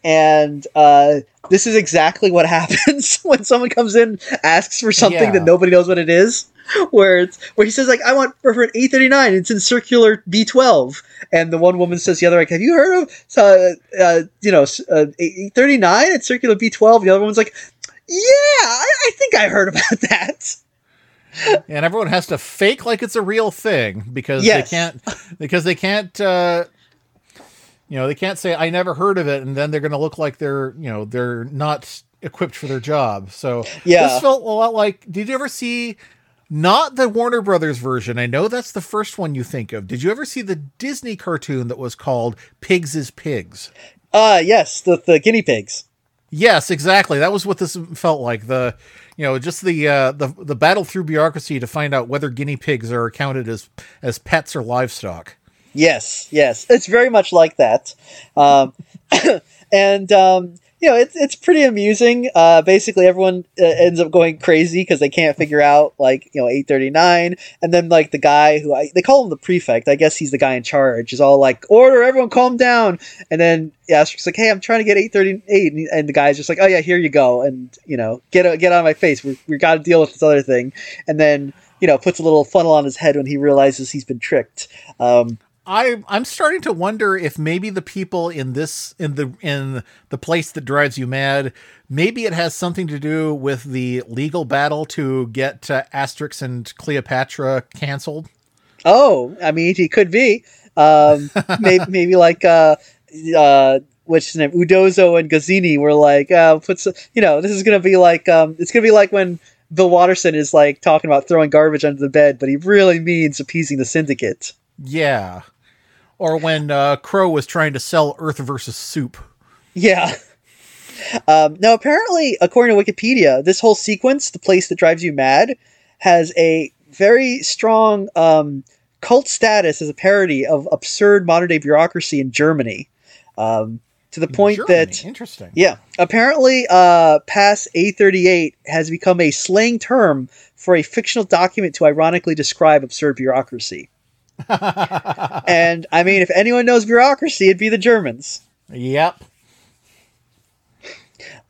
and uh, this is exactly what happens when someone comes in asks for something Yeah. that nobody knows what it is where it's where he says like I want for an A39 it's in circular B12 and the one woman says the other like have you heard of uh, uh, you know uh, A39 it's circular B12 the other one's like yeah I, I think I heard about that and everyone has to fake like it's a real thing because Yes. they can't because they can't uh you know they can't say i never heard of it and then they're going to look like they're you know they're not equipped for their job so Yeah. this felt a lot like did you ever see not the warner brothers version i know that's the first one you think of did you ever see the disney cartoon that was called pigs is pigs uh yes the, the guinea pigs Yes, exactly. That was what this felt like. The, you know, just the uh, the the battle through bureaucracy to find out whether guinea pigs are counted as as pets or livestock. Yes, yes, it's very much like that, um, and um, you know it's it's pretty amusing. Uh, basically, everyone uh, ends up going crazy because they can't figure out like you know eight thirty nine, and then like the guy who I, they call him the prefect. I guess he's the guy in charge. Is all like order, everyone calm down, and then Asterix like, hey, I'm trying to get eight thirty eight, and the guy's just like, oh yeah, here you go, and you know get get out of my face. We we got to deal with this other thing, and then. You know, puts a little funnel on his head when he realizes he's been tricked. Um, I I'm starting to wonder if maybe the people in this in the in the place that drives you mad, maybe it has something to do with the legal battle to get uh, Asterix and Cleopatra canceled. Oh, I mean, he could be. Um, maybe, maybe like uh, uh, what's his name? Uderzo and Goscinny were like, uh, put some, you know, this is gonna be like, um, it's gonna be like when Bill Watterson is like talking about throwing garbage under the bed, but he really means appeasing the syndicate. Yeah. Or when uh, Crow was trying to sell Earth versus Soup. Yeah. Um, now, apparently, according to Wikipedia, this whole sequence, the place that drives you mad, has a very strong um, cult status as a parody of absurd modern day bureaucracy in Germany. Um, to the point Germany, that interesting. Yeah. Apparently, uh, Pass A38 has become a slang term for a fictional document to ironically describe absurd bureaucracy. and I mean, if anyone knows bureaucracy, it'd be the Germans. Yep.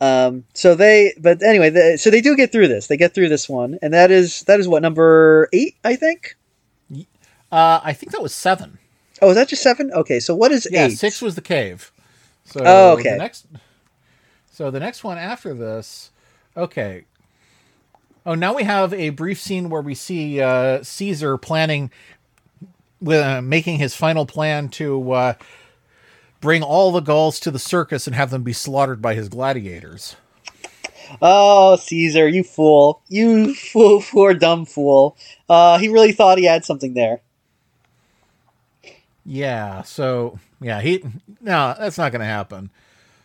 Um, so they, but anyway, the, so they do get through this. They get through this one, and that is that is what number eight, I think. Uh, I think that was seven. Oh, is that just seven? Okay, so what is Yeah, eight? six was the cave. So Oh, okay. The next, so the next one after this, okay. Oh, now we have a brief scene where we see uh, Caesar planning, with uh, making his final plan to uh, bring all the Gauls to the circus and have them be slaughtered by his gladiators. Oh, Caesar, you fool! You fool, poor dumb fool. Uh, he really thought he had something there. Yeah. So yeah, he no, that's not going to happen.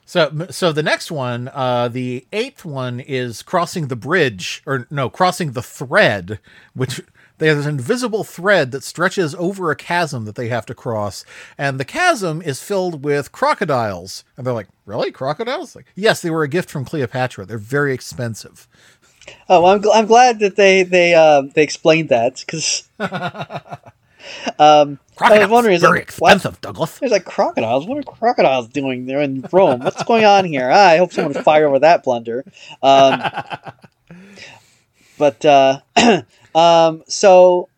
So so the next one, uh, the eighth one is crossing the bridge, or no, crossing the thread, which there's an invisible thread that stretches over a chasm that they have to cross, and the chasm is filled with crocodiles. And they're like, "Really, crocodiles?" Like, yes, they were a gift from Cleopatra. They're very expensive. Oh, I'm, gl- I'm glad that they they uh, they explained that because um, I was wondering, is very what? expensive, Douglas. There's like crocodiles. What are crocodiles doing there in Rome? What's going on here? Ah, I hope someone will fire over that blunder. Um, but uh, um, so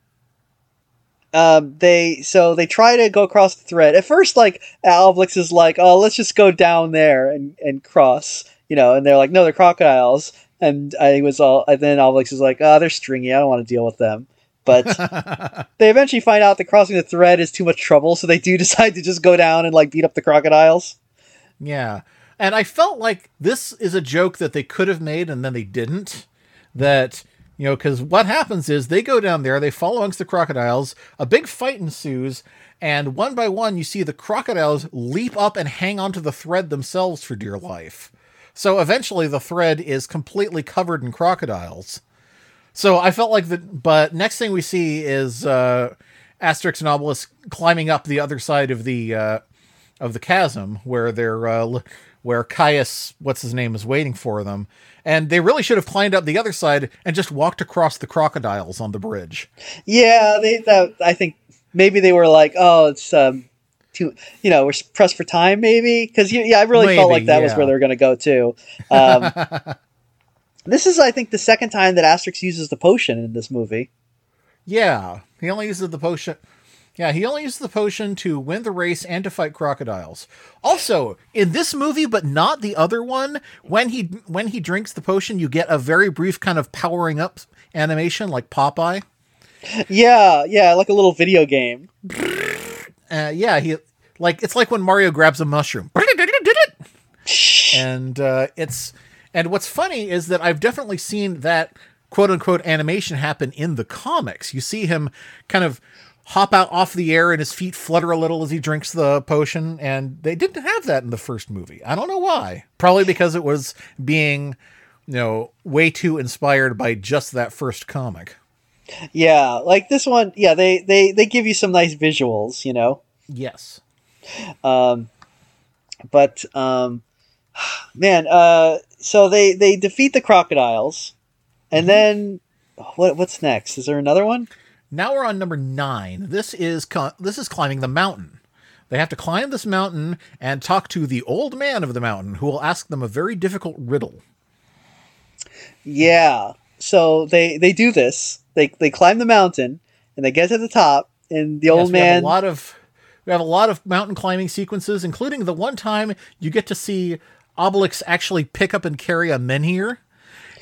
um, they so they try to go across the thread. At first, like Obelix is like, "Oh, let's just go down there and, and cross," you know, and they're like, "No, they're crocodiles." And I was all, and then Obelix is like, "Oh, they're stringy. I don't want to deal with them." But they eventually find out that crossing the thread is too much trouble, so they do decide to just go down and like beat up the crocodiles. Yeah. And I felt like this is a joke that they could have made and then they didn't. That, you know, because what happens is they go down there, they fall amongst the crocodiles, a big fight ensues, and one by one you see the crocodiles leap up and hang onto the thread themselves for dear life. So eventually the thread is completely covered in crocodiles. So I felt like the but next thing we see is uh Asterix and Obelix climbing up the other side of the uh of the chasm where they're uh, where Caius, what's his name, is waiting for them, and they really should have climbed up the other side and just walked across the crocodiles on the bridge. Yeah, they that I think maybe they were like, oh, it's um, too, you know, we're pressed for time, maybe because yeah, I really felt like that was where they were going to go too. Um, this is, I think, the second time that Asterix uses the potion in this movie. Yeah, he only uses the potion. Yeah, he only uses the potion to win the race and to fight crocodiles. Also, in this movie, but not the other one, when he when he drinks the potion, you get a very brief kind of powering up animation like Popeye. Yeah, yeah, like a little video game. uh, yeah, he like it's like when Mario grabs a mushroom, and uh, it's and what's funny is that I've definitely seen that quote unquote animation happen in the comics. You see him kind of hop out off the air and his feet flutter a little as he drinks the potion, and they didn't have that in the first movie. I don't know why. Probably because it was being you know way too inspired by just that first comic. Yeah, like this one. Yeah, they they they give you some nice visuals, you know. Yes. Um, but um, man, uh, so they they defeat the crocodiles, and then what what's next? Is there another one? Now we're on number nine. This is this is climbing the mountain. They have to climb this mountain and talk to the old man of the mountain, who will ask them a very difficult riddle. Yeah. So they they do this. They they climb the mountain and they get to the top, and the Yes, old man. a lot of we have a lot of mountain climbing sequences, including the one time you get to see Obelix actually pick up and carry a menhir.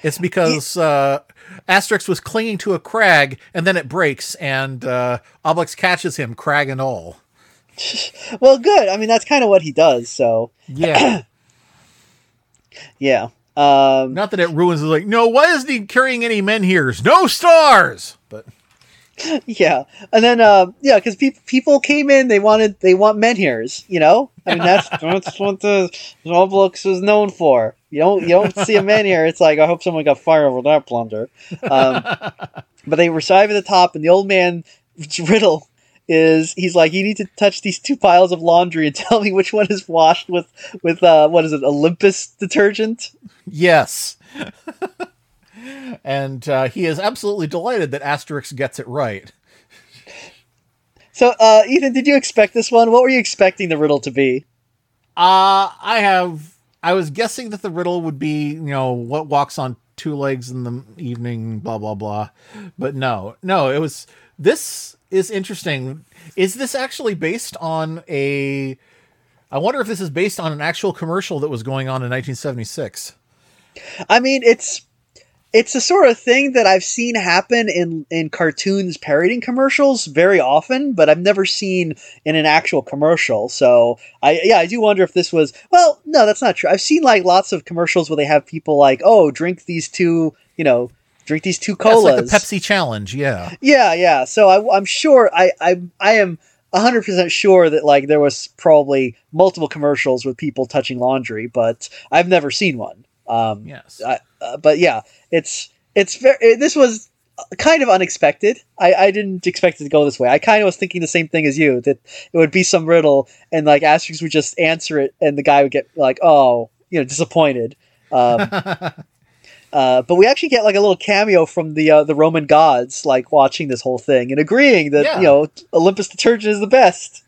It's because uh, Asterix was clinging to a crag, and then it breaks, and uh, Obelix catches him, crag and all. Well, good. I mean, that's kind of what he does. So Yeah. yeah. Um, Not that it ruins. Like, no, why isn't he carrying any menhir? No stars. Yeah, and then uh, yeah, because people people came in, they wanted they want menhirs. You know, I mean that's that's what the Obelix was known for. You don't you don't see a menhir. It's like I hope someone got fired over that blunder. Um, but they arrive at the top, and the old man riddle is he's like you need to touch these two piles of laundry and tell me which one is washed with with uh, what is it Olympus detergent. yes. And uh, he is absolutely delighted that Asterix gets it right. So uh, Ethan, did you expect this one? What were you expecting the riddle to be? Uh, I have. I was guessing that the riddle would be, you know, what walks on two legs in the evening, blah blah blah. But no, no, it was. This is interesting. Is this actually based on a? I wonder if this is based on an actual commercial that was going on in 1976. I mean, it's it's the sort of thing that I've seen happen in in cartoons parodying commercials very often, but I've never seen in an actual commercial. So I yeah, I do wonder if this was well, no, that's not true. I've seen like lots of commercials where they have people like, oh, drink these two, you know, drink these two colas. like the Pepsi challenge, yeah. Yeah, yeah. So I, I'm sure I, I I am hundred percent sure that like there was probably multiple commercials with people touching laundry, but I've never seen one. Um, Yes. I, uh, but yeah, it's it's very. This was kind of unexpected. I, I didn't expect it to go this way. I kind of was thinking the same thing as you that it would be some riddle and like Asterix would just answer it and the guy would get like oh you know disappointed. Um, uh, but we actually get like a little cameo from the uh, the Roman gods like watching this whole thing and agreeing that Yeah. you know Olympus detergent is the best.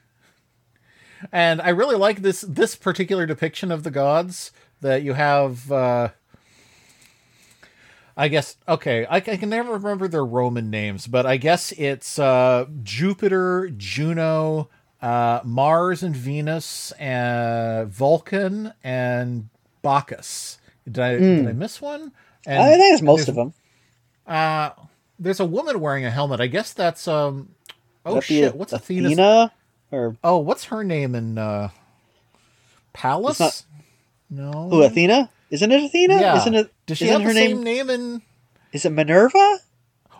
and I really like this this particular depiction of the gods that you have. Uh, I guess okay, I, I can never remember their Roman names, but I guess it's uh, Jupiter, Juno, uh, Mars and Venus, and Vulcan and Bacchus. Did I did I miss one? And I think it's most of them. Uh, there's a woman wearing a helmet. I guess that's um. Oh That'd shit! a- What's Athena's Athena or Oh, what's her name in uh Pallas? No. who Athena? Isn't it Athena? Yeah. Isn't it? Does she isn't have her the name? same name in Is it Minerva?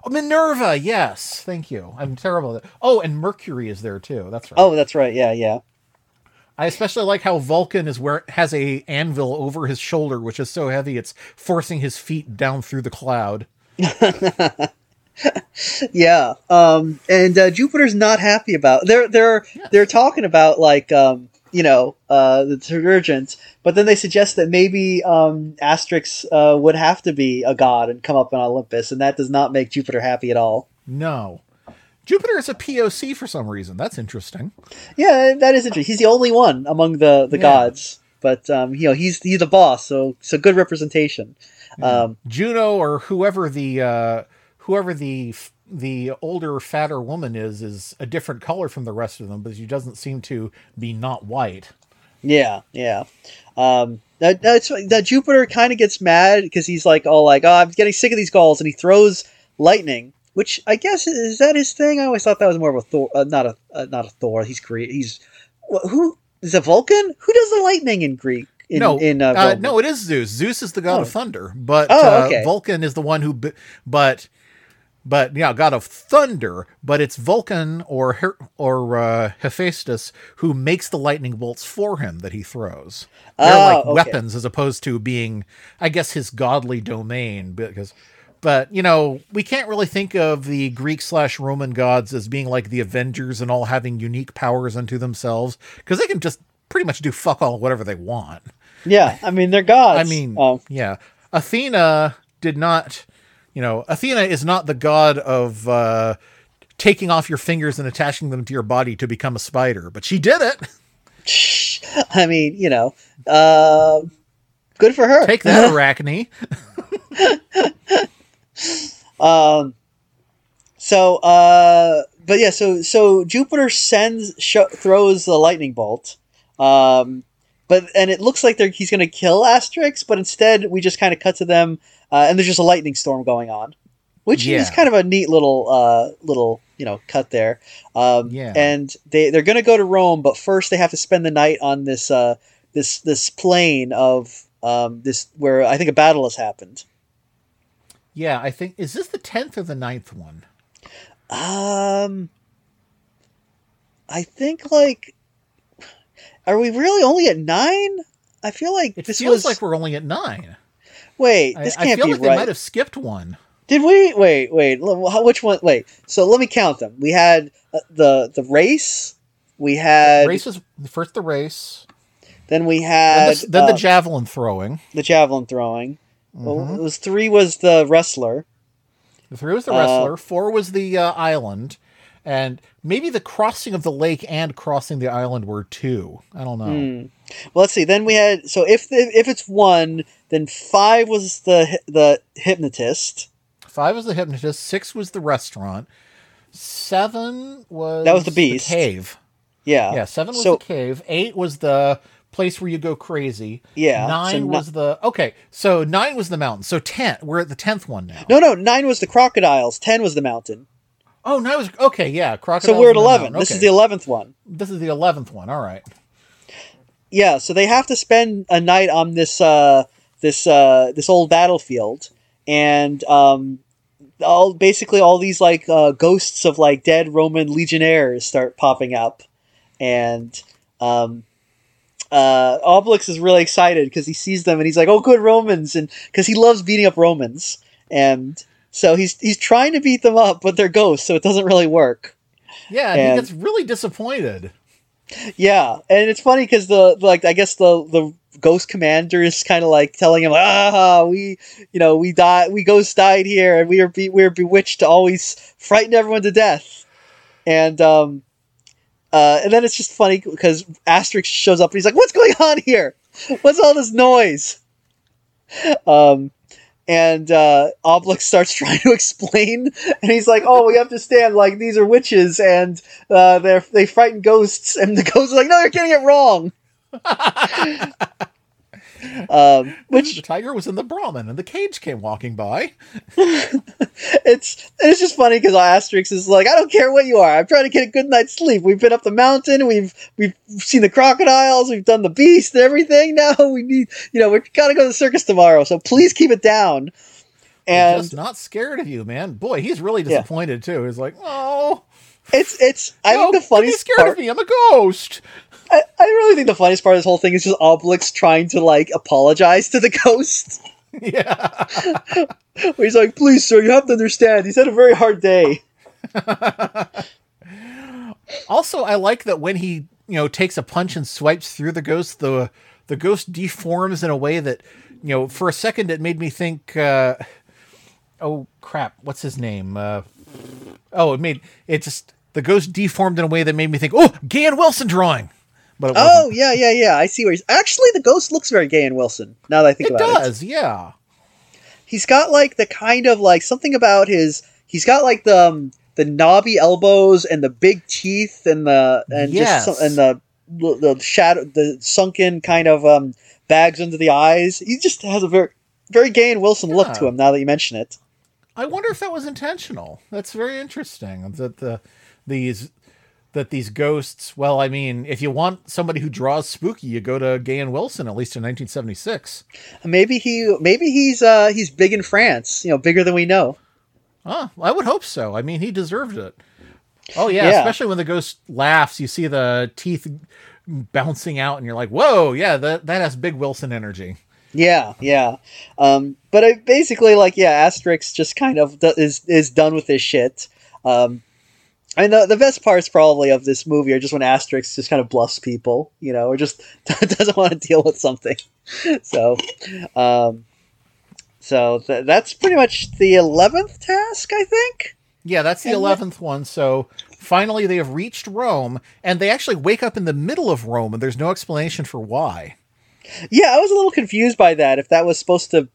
oh, Minerva? Yes, thank you. I'm terrible. At Oh, and Mercury is there too. That's right. Oh, that's right. Yeah, yeah. I especially like how Vulcan is where has a anvil over his shoulder, which is so heavy it's forcing his feet down through the cloud. Yeah, um, and uh, Jupiter's not happy about. They're they're they're talking about like um, you know uh, the detergent, but then they suggest that maybe um, Asterix uh, would have to be a god and come up on Olympus, and that does not make Jupiter happy at all. No. Jupiter is a POC for some reason. That's interesting. Yeah, that is interesting. He's the only one among the the Yeah. gods, but um, you know he's he's the boss, so so good representation. Um, Juno or whoever the uh, whoever the f- the older fatter woman is is a different color from the rest of them, but she doesn't seem to be not white. Yeah, yeah. Um, that, that's that Jupiter kind of gets mad because he's like, oh, like, oh, I'm getting sick of these Gauls, and he throws lightning, which I guess is that his thing. I always thought that was more of a Thor, uh, not a uh, not a Thor. He's Greek. He's who is a Vulcan? Who does the lightning in Greek? In, no, in uh, uh, no, it is Zeus. Zeus is the god Oh. of thunder, but Oh, uh, okay. Vulcan is the one who, but, but yeah, god of thunder. But it's Vulcan or Her- or uh, Hephaestus who makes the lightning bolts for him that he throws. They're Oh, like okay. weapons as opposed to being, I guess, his godly domain. Because, but you know, we can't really think of the Greek slash Roman gods as being like the Avengers and all having unique powers unto themselves because they can just pretty much do fuck all whatever they want. yeah, I mean they're gods. I mean, um, yeah. Athena did not, you know, Athena is not the god of uh, taking off your fingers and attaching them to your body to become a spider, but she did it. I mean, you know, uh, good for her. Take that, Arachne. Um, so uh, but yeah, so so Jupiter sends sh- throws the lightning bolt, um, but and it looks like they're, he's going to kill Asterix, but instead we just kind of cut to them, uh, and there's just a lightning storm going on, which is kind of a neat little uh, little you know cut there. Um, Yeah. and they they're going to go to Rome, but first they have to spend the night on this uh, this this plain of um, this where I think a battle has happened. Yeah, I think is this the tenth or the ninth one? Um, I think like, are we really only at nine? I feel like It this feels was like we're only at nine. Wait. This I can't be. I feel be like they might have skipped one. Did we? Wait, wait. Which one? Wait. So let me count them. We had uh, the the race. We had race was first the race, then we then, had the, then uh, the javelin throwing. the javelin throwing. Well, Mhm. it was three was the wrestler. The three was the uh, wrestler. Four was the uh, island, and maybe the crossing of the lake and crossing the island were two. I don't know. Hmm. Well, let's see. Then we had so if the, if it's one, then five was the the hypnotist. Five was the hypnotist. Six was the restaurant. Seven was That was the beast. cave. Yeah. Yeah, seven was So- the cave. Eight was the place where you go crazy. Yeah, Nine so was the okay. So nine was the mountain. So ten. We're at the tenth one now. No, no. Nine was the crocodiles. Ten was the mountain. Oh, nine was okay. Yeah, So crocodile. we're at eleven. This is the eleventh one. This is the eleventh one. All right. Yeah. So they have to spend a night on this uh, this uh, this old battlefield, and um, all basically all these like uh, ghosts of like dead Roman legionnaires start popping up, and um, uh, Obelix is really excited because he sees them and he's like, "Oh, good Romans!" and because he loves beating up Romans, and so he's he's trying to beat them up, but they're ghosts, so it doesn't really work. Yeah, and he gets really disappointed. Yeah, and it's funny because the like I guess the the ghost commander is kind of like telling him, "Ah, we you know we died, we ghosts died here, and we are be- we are bewitched to always frighten everyone to death." And um, uh, and then it's just funny because Asterix shows up and he's like, "What's going on here? What's all this noise?" Um, and uh, Obelix starts trying to explain, and he's like, "Oh, we have to stand Like these are witches, and uh, they they frighten ghosts." And the ghosts are like, "No, you're getting it wrong." um, which the tiger was in the Brahmin, and the cage came walking by. it's it's just funny because Asterix is like, "I don't care what you are. I'm trying to get a good night's sleep. We've been up the mountain. We've we've seen the crocodiles. We've done the beast and everything. Now we need, you know, we gotta go to the circus tomorrow. So please keep it down." And just not scared of you, man. Boy, he's really Yeah. disappointed too. He's like, oh, it's it's I no, think the funniest scared part. of me. I'm a ghost. I, I really think the funniest part of this whole thing is just Obelix trying to like apologize to the ghost. yeah. Where he's like, "Please, sir, you have to understand. He's had a very hard day." Also, I like that when he, you know, takes a punch and swipes through the ghost, the the ghost deforms in a way that, you know, for a second it made me think. Uh, oh crap! What's his name? Uh, oh, it made it just the ghost deformed in a way that made me think, oh, Gahan Wilson drawing. But Oh yeah, yeah, yeah. I see where he's actually the ghost looks very Gahan Wilson. Now that I think it about it, does, yeah. he's got like the kind of like something about his. He's got like the um, the knobby elbows and the big teeth and the and Yes. just some, and the the shadow the sunken kind of um bags under the eyes. He just has a very very Gahan Wilson look to him. Now that you mention it. I wonder if that was intentional. That's very interesting. That the these that these ghosts. Well, I mean, if you want somebody who draws spooky, you go to Gahan Wilson, at least in 1976. Maybe he maybe he's uh he's big in France. You know, bigger than we know. Oh, I would hope so. I mean, he deserved it. Oh yeah, Yeah. especially when the ghost laughs, you see the teeth bouncing out, and you're like, "Whoa, yeah, that that has big Wilson energy." Yeah, yeah. Um, but I basically like yeah, Asterix just kind of do- is is done with this shit. Um, and the the best parts probably of this movie are just when Asterix just kind of bluffs people, you know, or just doesn't want to deal with something. So, um, so th- that's pretty much the eleventh task, I think. Yeah, that's the And the- eleventh one. So finally, they have reached Rome, and they actually wake up in the middle of Rome, and there's no explanation for why. Yeah, I was a little confused by that. If that was supposed to,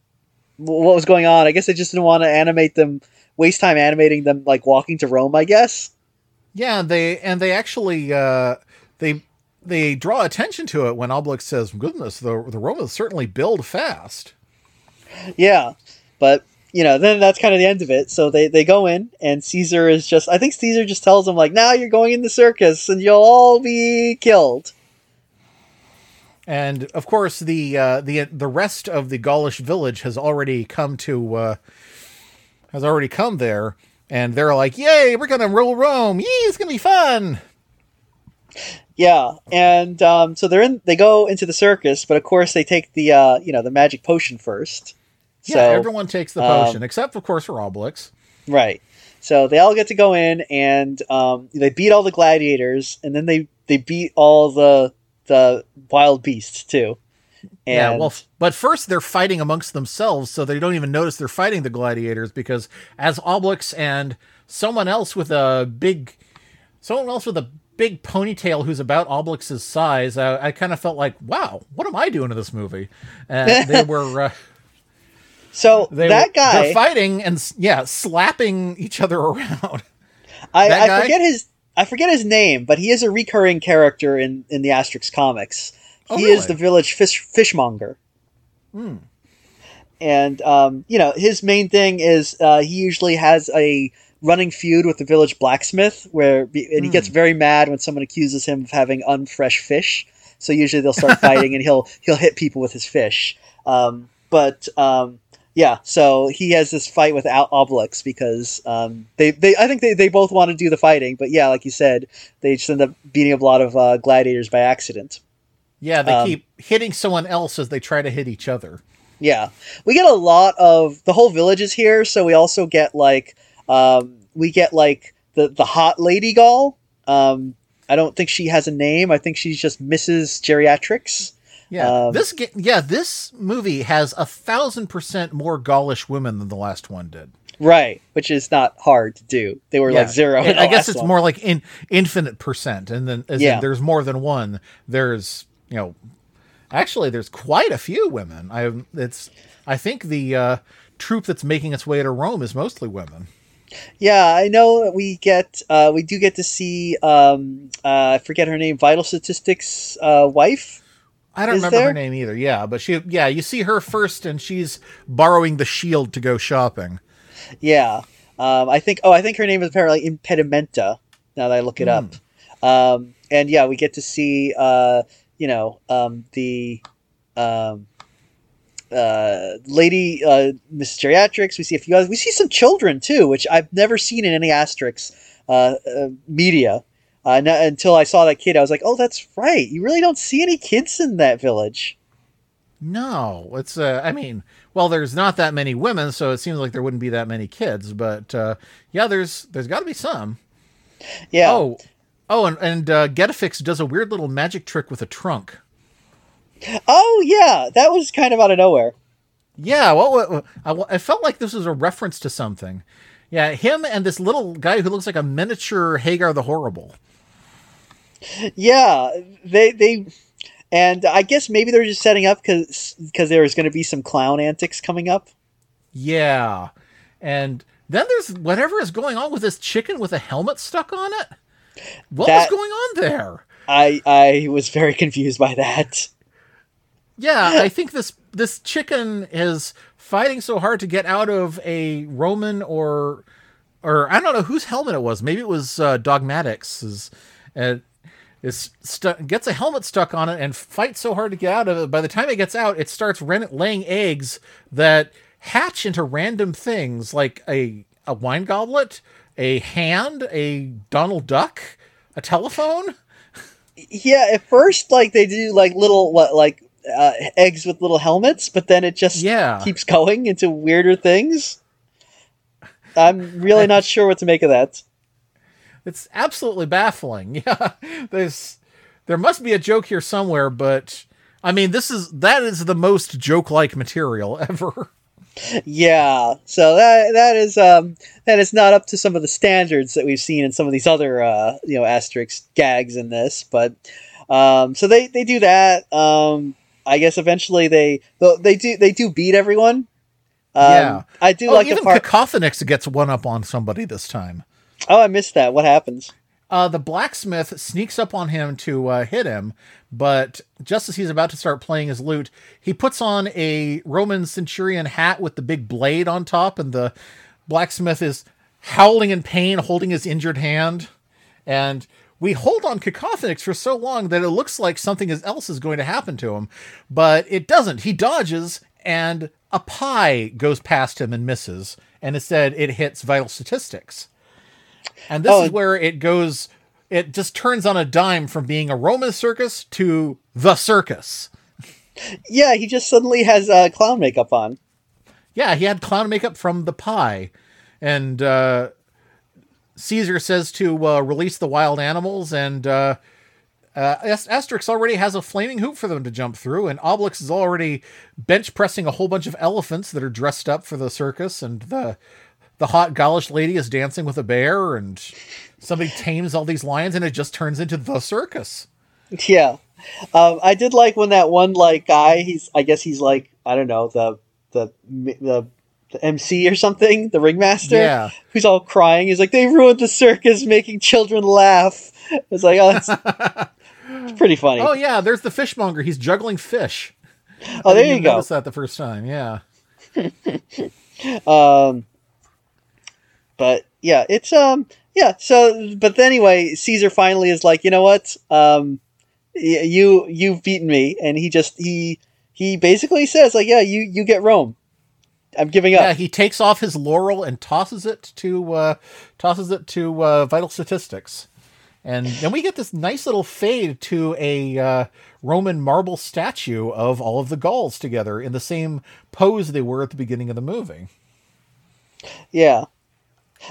what was going on? I guess they just didn't want to animate them, waste time animating them like walking to Rome. I guess. Yeah, they and they actually uh, they they draw attention to it when Obelix says, "Goodness, the the Romans certainly build fast." Yeah, but you know, then that's kind of the end of it. So they they go in, and Caesar is just. I think Caesar just tells them like, "Now you're going in the circus, and you'll all be killed." And of course, the uh, the the rest of the Gaulish village has already come to uh, has already come there, and they're like, "Yay, we're gonna rule Rome! Yee, it's gonna be fun!" Yeah, and um, so they're in. They go into the circus, but of course they take the uh, you know the magic potion first. Yeah, So, everyone takes the potion um, except, of course, for Obelix. Right. So they all get to go in and um, they beat all the gladiators, and then they they beat all the the wild beasts too. And yeah, well, f- but first they're fighting amongst themselves, so they don't even notice they're fighting the gladiators because as Obelix and someone else with a big, someone else with a big ponytail who's about Obelix's size, I, I kind of felt like, wow, what am I doing in this movie? And they were. Uh, so they that were, guy, they're fighting and yeah, slapping each other around. I, I forget his I forget his name, but he is a recurring character in in the Asterix comics. He Oh, is the village fish fishmonger. And um, you know his main thing is uh, he usually has a running feud with the village blacksmith, where and he gets very mad when someone accuses him of having unfresh fish. So usually they'll start fighting, and he'll he'll hit people with his fish. Um, but um, yeah, so he has this fight with Al- Obelix because um, they, they I think they, they both want to do the fighting, but yeah, like you said, they just end up beating up a lot of uh, gladiators by accident. Yeah, they Um, keep hitting someone else as they try to hit each other. Yeah, we get a lot of the whole village is here, so we also get like um, we get like the the hot lady Gaul. Um, I don't think she has a name. I think she's just Mrs. Geriatrix. Yeah, Um, this yeah this movie has a thousand percent more Gaulish women than the last one did. Right, which is not hard to do. They were like zero. I guess it's one. more like in infinite percent, and then Yeah. there's more than one. There's you know, actually there's quite a few women. I it's I think the uh, troop that's making its way to Rome is mostly women. Yeah, I know we get uh, we do get to see um, uh, I forget her name, Vitalstatistix uh, wife. I don't Is remember there? her name either. Yeah, but she yeah you see her first, and she's borrowing the shield to go shopping. Yeah, um, I think. Oh, I think her name is apparently Impedimenta. Now that I look it up, um, and yeah, we get to see uh, you know um, the um, uh, lady uh, Miss Geriatrix. We see a few others. We see some children too, which I've never seen in any Asterix uh, uh, media. Uh, n- until I saw that kid, I was like, "Oh, that's right. You really don't see any kids in that village." No, it's uh, I mean, well, there's not that many women, so it seems like there wouldn't be that many kids. But uh, yeah, there's there's got to be some. Yeah. Oh, oh, and and uh, Getafix does a weird little magic trick with a trunk. Oh, yeah. That was kind of out of nowhere. Yeah, what, what I, I felt like this was a reference to something. Yeah, him and this little guy who looks like a miniature Hagar the Horrible. Yeah, they they, and I guess maybe they're just setting up because because there was going to be some clown antics coming up. Yeah, and then there's whatever is going on with this chicken with a helmet stuck on it. What That- was going on there? I I was very confused by that. Yeah, I think this this chicken is fighting so hard to get out of a Roman or or I don't know whose helmet it was. Maybe it was uh, Dogmatix. Is uh, is stu- gets a helmet stuck on it and fights so hard to get out of it. By the time it gets out, it starts ren- laying eggs that hatch into random things like a a wine goblet, a hand, a Donald Duck, a telephone. Yeah, at first like they do like little what like uh, eggs with little helmets, but then it just Yeah. keeps going into weirder things. I'm really not sure what to make of that. It's absolutely baffling. Yeah, there's there must be a joke here somewhere, but I mean, this is that is the most joke-like material ever. Yeah, so that that is um that is not up to some of the standards that we've seen in some of these other uh you know Asterix gags in this, but um so they they do that. Um I guess eventually they they do they do beat everyone. Um, Yeah. I do oh, like the even part. Cacofonix gets one up on somebody this time. oh, I missed that. What happens? Uh, the blacksmith sneaks up on him to uh, hit him, but just as he's about to start playing his lute, he puts on a Roman centurion hat with the big blade on top, and the blacksmith is howling in pain, holding his injured hand. And we hold on Cacofonix for so long that it looks like something else is going to happen to him, but it doesn't. He dodges, and a pie goes past him and misses, and instead it hits Vitalstatistix. And this Oh, is where it goes, it just turns on a dime from being a Roman circus to the circus. Yeah, he just suddenly has uh, clown makeup on. Yeah, he had clown makeup from the pie. And uh, Caesar says to uh, release the wild animals, and uh, uh, Asterix already has a flaming hoop for them to jump through, and Obelix is already bench pressing a whole bunch of elephants that are dressed up for the circus, and the the hot Gaulish lady is dancing with a bear, and somebody tames all these lions, and it just turns into the circus. Yeah. Um, I did like when that one like guy. He's I guess he's like I don't know the the the, the MC or something, the ringmaster. Yeah. Who's all crying. He's like they ruined the circus, making children laugh. It's like oh, that's it's pretty funny. Oh yeah, there's the fishmonger. He's juggling fish. Oh, I there you go. Notice that the first time. Yeah. Um, but yeah, it's um, yeah. So, but anyway, Caesar finally is like, you know what? Um, you you've beaten me, and he just he he basically says like, yeah, you you get Rome. I'm giving up. Yeah, he takes off his laurel and tosses it to uh, tosses it to uh, Vitalstatistix, and then we get this nice little fade to a uh, Roman marble statue of all of the Gauls together in the same pose they were at the beginning of the movie. Yeah.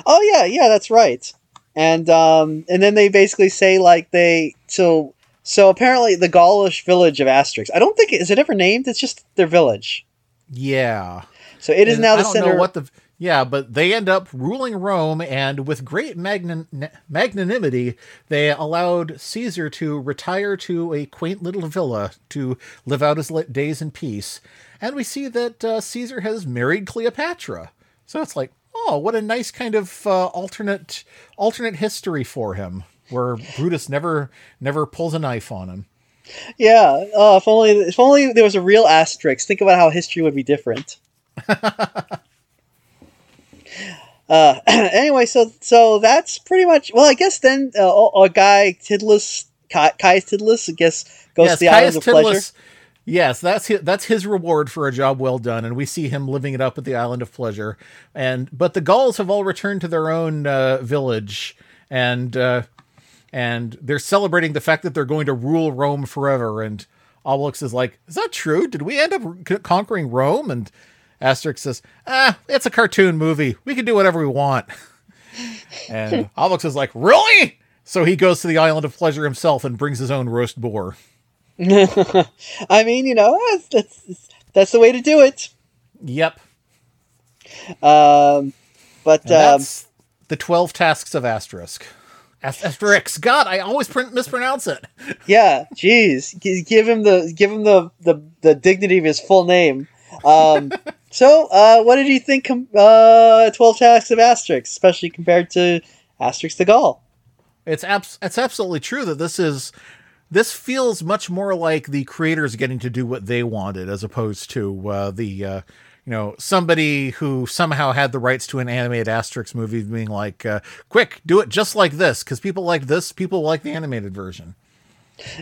Oh yeah, yeah, that's right. And um and then they basically say like they so so apparently the Gaulish village of Asterix. I don't think is it ever named. It's just their village. Yeah, So it is And now I the don't center. know what the yeah, but they end up ruling Rome, and with great magnan- magnanimity, they allowed Caesar to retire to a quaint little villa to live out his days in peace. And we see that uh, Caesar has married Cleopatra, so it's like, oh, what a nice kind of uh, alternate alternate history for him, where Brutus never never pulls a knife on him. Yeah. Oh, if only if only there was a real asterisk. Think about how history would be different. uh, anyway, so so that's pretty much. Well, I guess then uh, a guy Tiddlus, Kai, Caius Tiddlus, I guess goes to the Caius island of pleasure. Yes, that's his, that's his reward for a job well done, and we see him living it up at the island of pleasure. And but the Gauls have all returned to their own uh, village, and uh, and they're celebrating the fact that they're going to rule Rome forever. And Obelix is like, "Is that true? Did we end up c- conquering Rome?" And Asterix says, "Ah, it's a cartoon movie. We can do whatever we want." and Obelix is like, "Really?" So he goes to the island of pleasure himself and brings his own roast boar. I mean, you know, that's, that's that's the way to do it. Yep. Um, but And um, that's the 12 tasks of Asterisk. Ast- Asterix. God, I always print, mispronounce it. yeah, jeez, G- give him the give him the the, the dignity of his full name. Um, so, uh, what did you think? Com- uh, Twelve Tasks of Asterix, especially compared to Asterix the Gaul. It's abs- it's absolutely true that this is this feels much more like the creators getting to do what they wanted as opposed to uh, the uh, you know somebody who somehow had the rights to an animated Asterix movie being like, uh, quick, do it just like this because people like this, people like the animated version.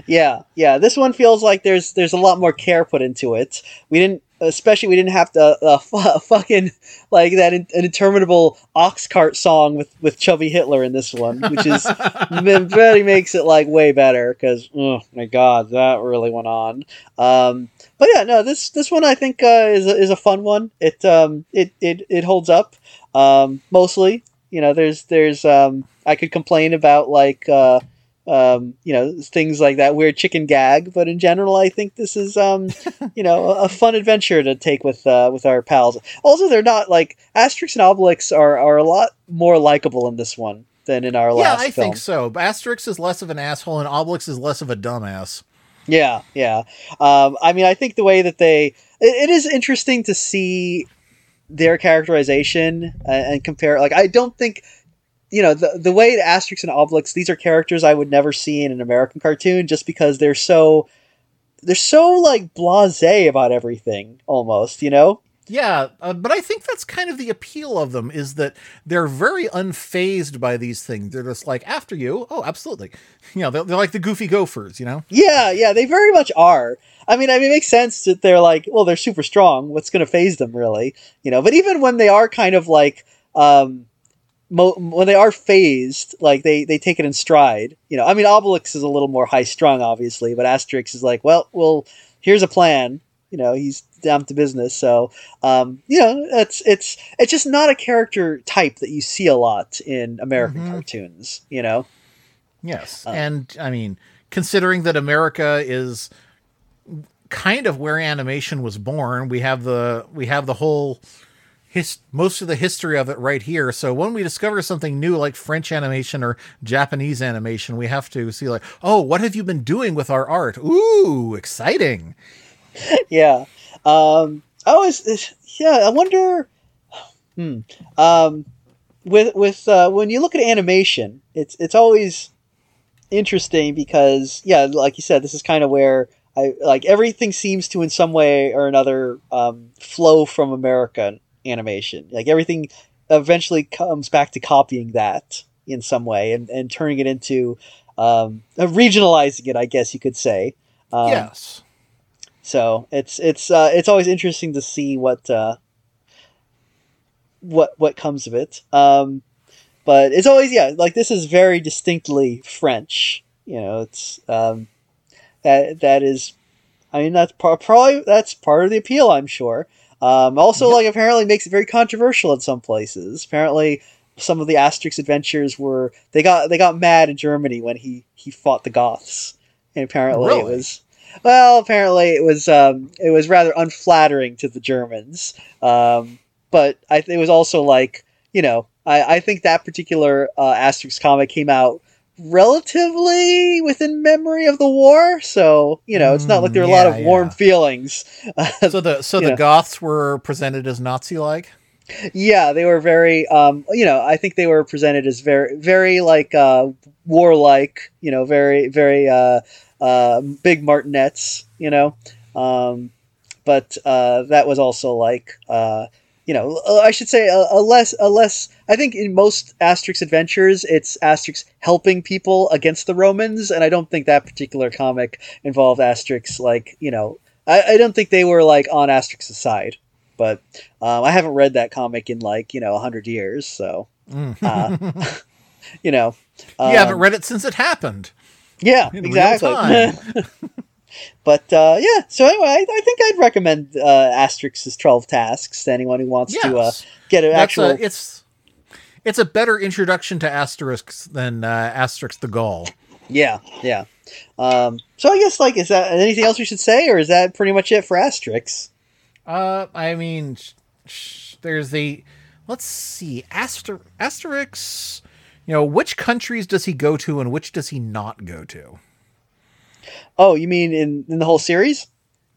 Yeah, yeah. This one feels like there's there's a lot more care put into it. We didn't, especially we didn't have to uh, fu- fucking like that in, an interminable ox cart song with with chubby Hitler in this one, which is really makes it like way better because oh my god, that really went on. Um, but yeah, no, this this one I think uh, is a, is a fun one. It um it it it holds up um, mostly. You know, there's there's um I could complain about like. Uh, um, you know, things like that weird chicken gag. But in general, I think this is, um, you know, a, a fun adventure to take with uh, with our pals. Also, they're not like Asterix and Obelix are are a lot more likable in this one than in our Yeah, last Yeah, I film. think so. Asterix is less of an asshole and Obelix is less of a dumbass. Yeah, yeah. Um, I mean, I think the way that they it, it is interesting to see their characterization and, and compare. Like, I don't think you know the the way Asterix and Obelix these are characters I would never see in an American cartoon just because they're so they're so like blasé about everything almost you know Yeah, uh, but I think that's kind of the appeal of them is that they're very unfazed by these things. They're just like after you. Oh, absolutely. You know, they're, they're like the goofy gophers. You know. yeah yeah they very much are I mean I mean it makes sense that they're like well they're super strong what's going to faze them really you know but even when they are kind of like um mo- when they are fazed like they they take it in stride you know I mean Obelix is a little more high strung obviously but Asterix is like well well here's a plan you know he's down to business so um you know it's it's it's just not a character type that you see a lot in american Mhm. cartoons you know Yes, Uh. and I mean, considering that America is kind of where animation was born, we have the we have the whole his most of the history of it right here. So when we discover something new like French animation or Japanese animation, we have to see like, oh, what have you been doing with our art? Ooh, exciting! yeah um oh it's, it's yeah i wonder hmm um with with uh when you look at animation it's it's always interesting because yeah like you said this is kind of where i like everything seems to in some way or another um flow from american animation like everything eventually comes back to copying that in some way and, and turning it into um regionalizing it i guess you could say um, yes, so it's it's uh, it's always interesting to see what uh, what what comes of it. Um, but it's always yeah, like this is very distinctly French. You know, it's um, that that is. I mean, that's par- probably that's part of the appeal. I'm sure. Um, also, like apparently makes it very controversial in some places. Apparently, some of the Asterix adventures were they got they got mad in Germany when he he fought the Goths, and apparently it was well, apparently it was um, it was rather unflattering to the Germans. Um, but I, it was also like you know I, I think that particular uh, Asterix comic came out relatively within memory of the war, so you know it's not like there were a lot Mm, of yeah, warm yeah. feelings. so the so Yeah. the Goths were presented as Nazi like. yeah, they were very um, you know I think they were presented as very very like uh, warlike, you know, very very uh, uh, big martinets, you know. Um, but uh, that was also like uh, you know uh, I should say a, a less a less I think in most Asterix adventures it's Asterix helping people against the Romans, and I don't think that particular comic involved Asterix like you know I, I don't think they were like on Asterix's side, but um, I haven't read that comic in like you know hundred years, so Mm. uh, you know you haven't um, read it since it happened. yeah exactly. But uh, yeah, so anyway, I, I think I'd recommend uh, Asterix's Twelve Tasks to anyone who wants to uh, get an That's actual. a, it's it's a better introduction to Asterix than uh, Asterix the Gaul. Yeah, yeah. Um, so I guess like, is that anything else we should say, or is that pretty much it for Asterix? Uh, I mean, sh- sh- there's the let's see, Aster Asterix. You know, which countries does he go to and which does he not go to? Oh, you mean in in the whole series?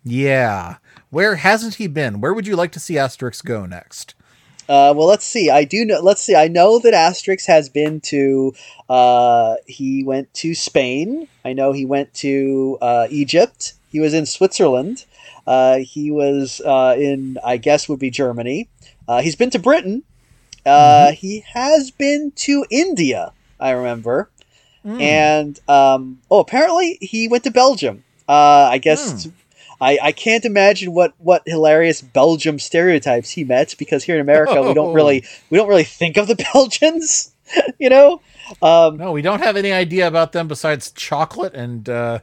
Yeah, where hasn't he been? Where would you like to see Asterix go next? Uh, well, let's see. I do know. Let's see. I know that Asterix has been to. Uh, he went to Spain. I know he went to uh, Egypt. He was in Switzerland. Uh, he was uh, in, I guess, would be Germany. Uh, he's been to Britain. Uh, He has been to India. I remember. Hmm. And um, oh, apparently he went to Belgium. Uh, I guess Hmm. I, I can't imagine what, what hilarious Belgium stereotypes he met because here in America we don't Oh. really we don't really think of the Belgians, you know. Um, No, we don't have any idea about them besides chocolate, and uh,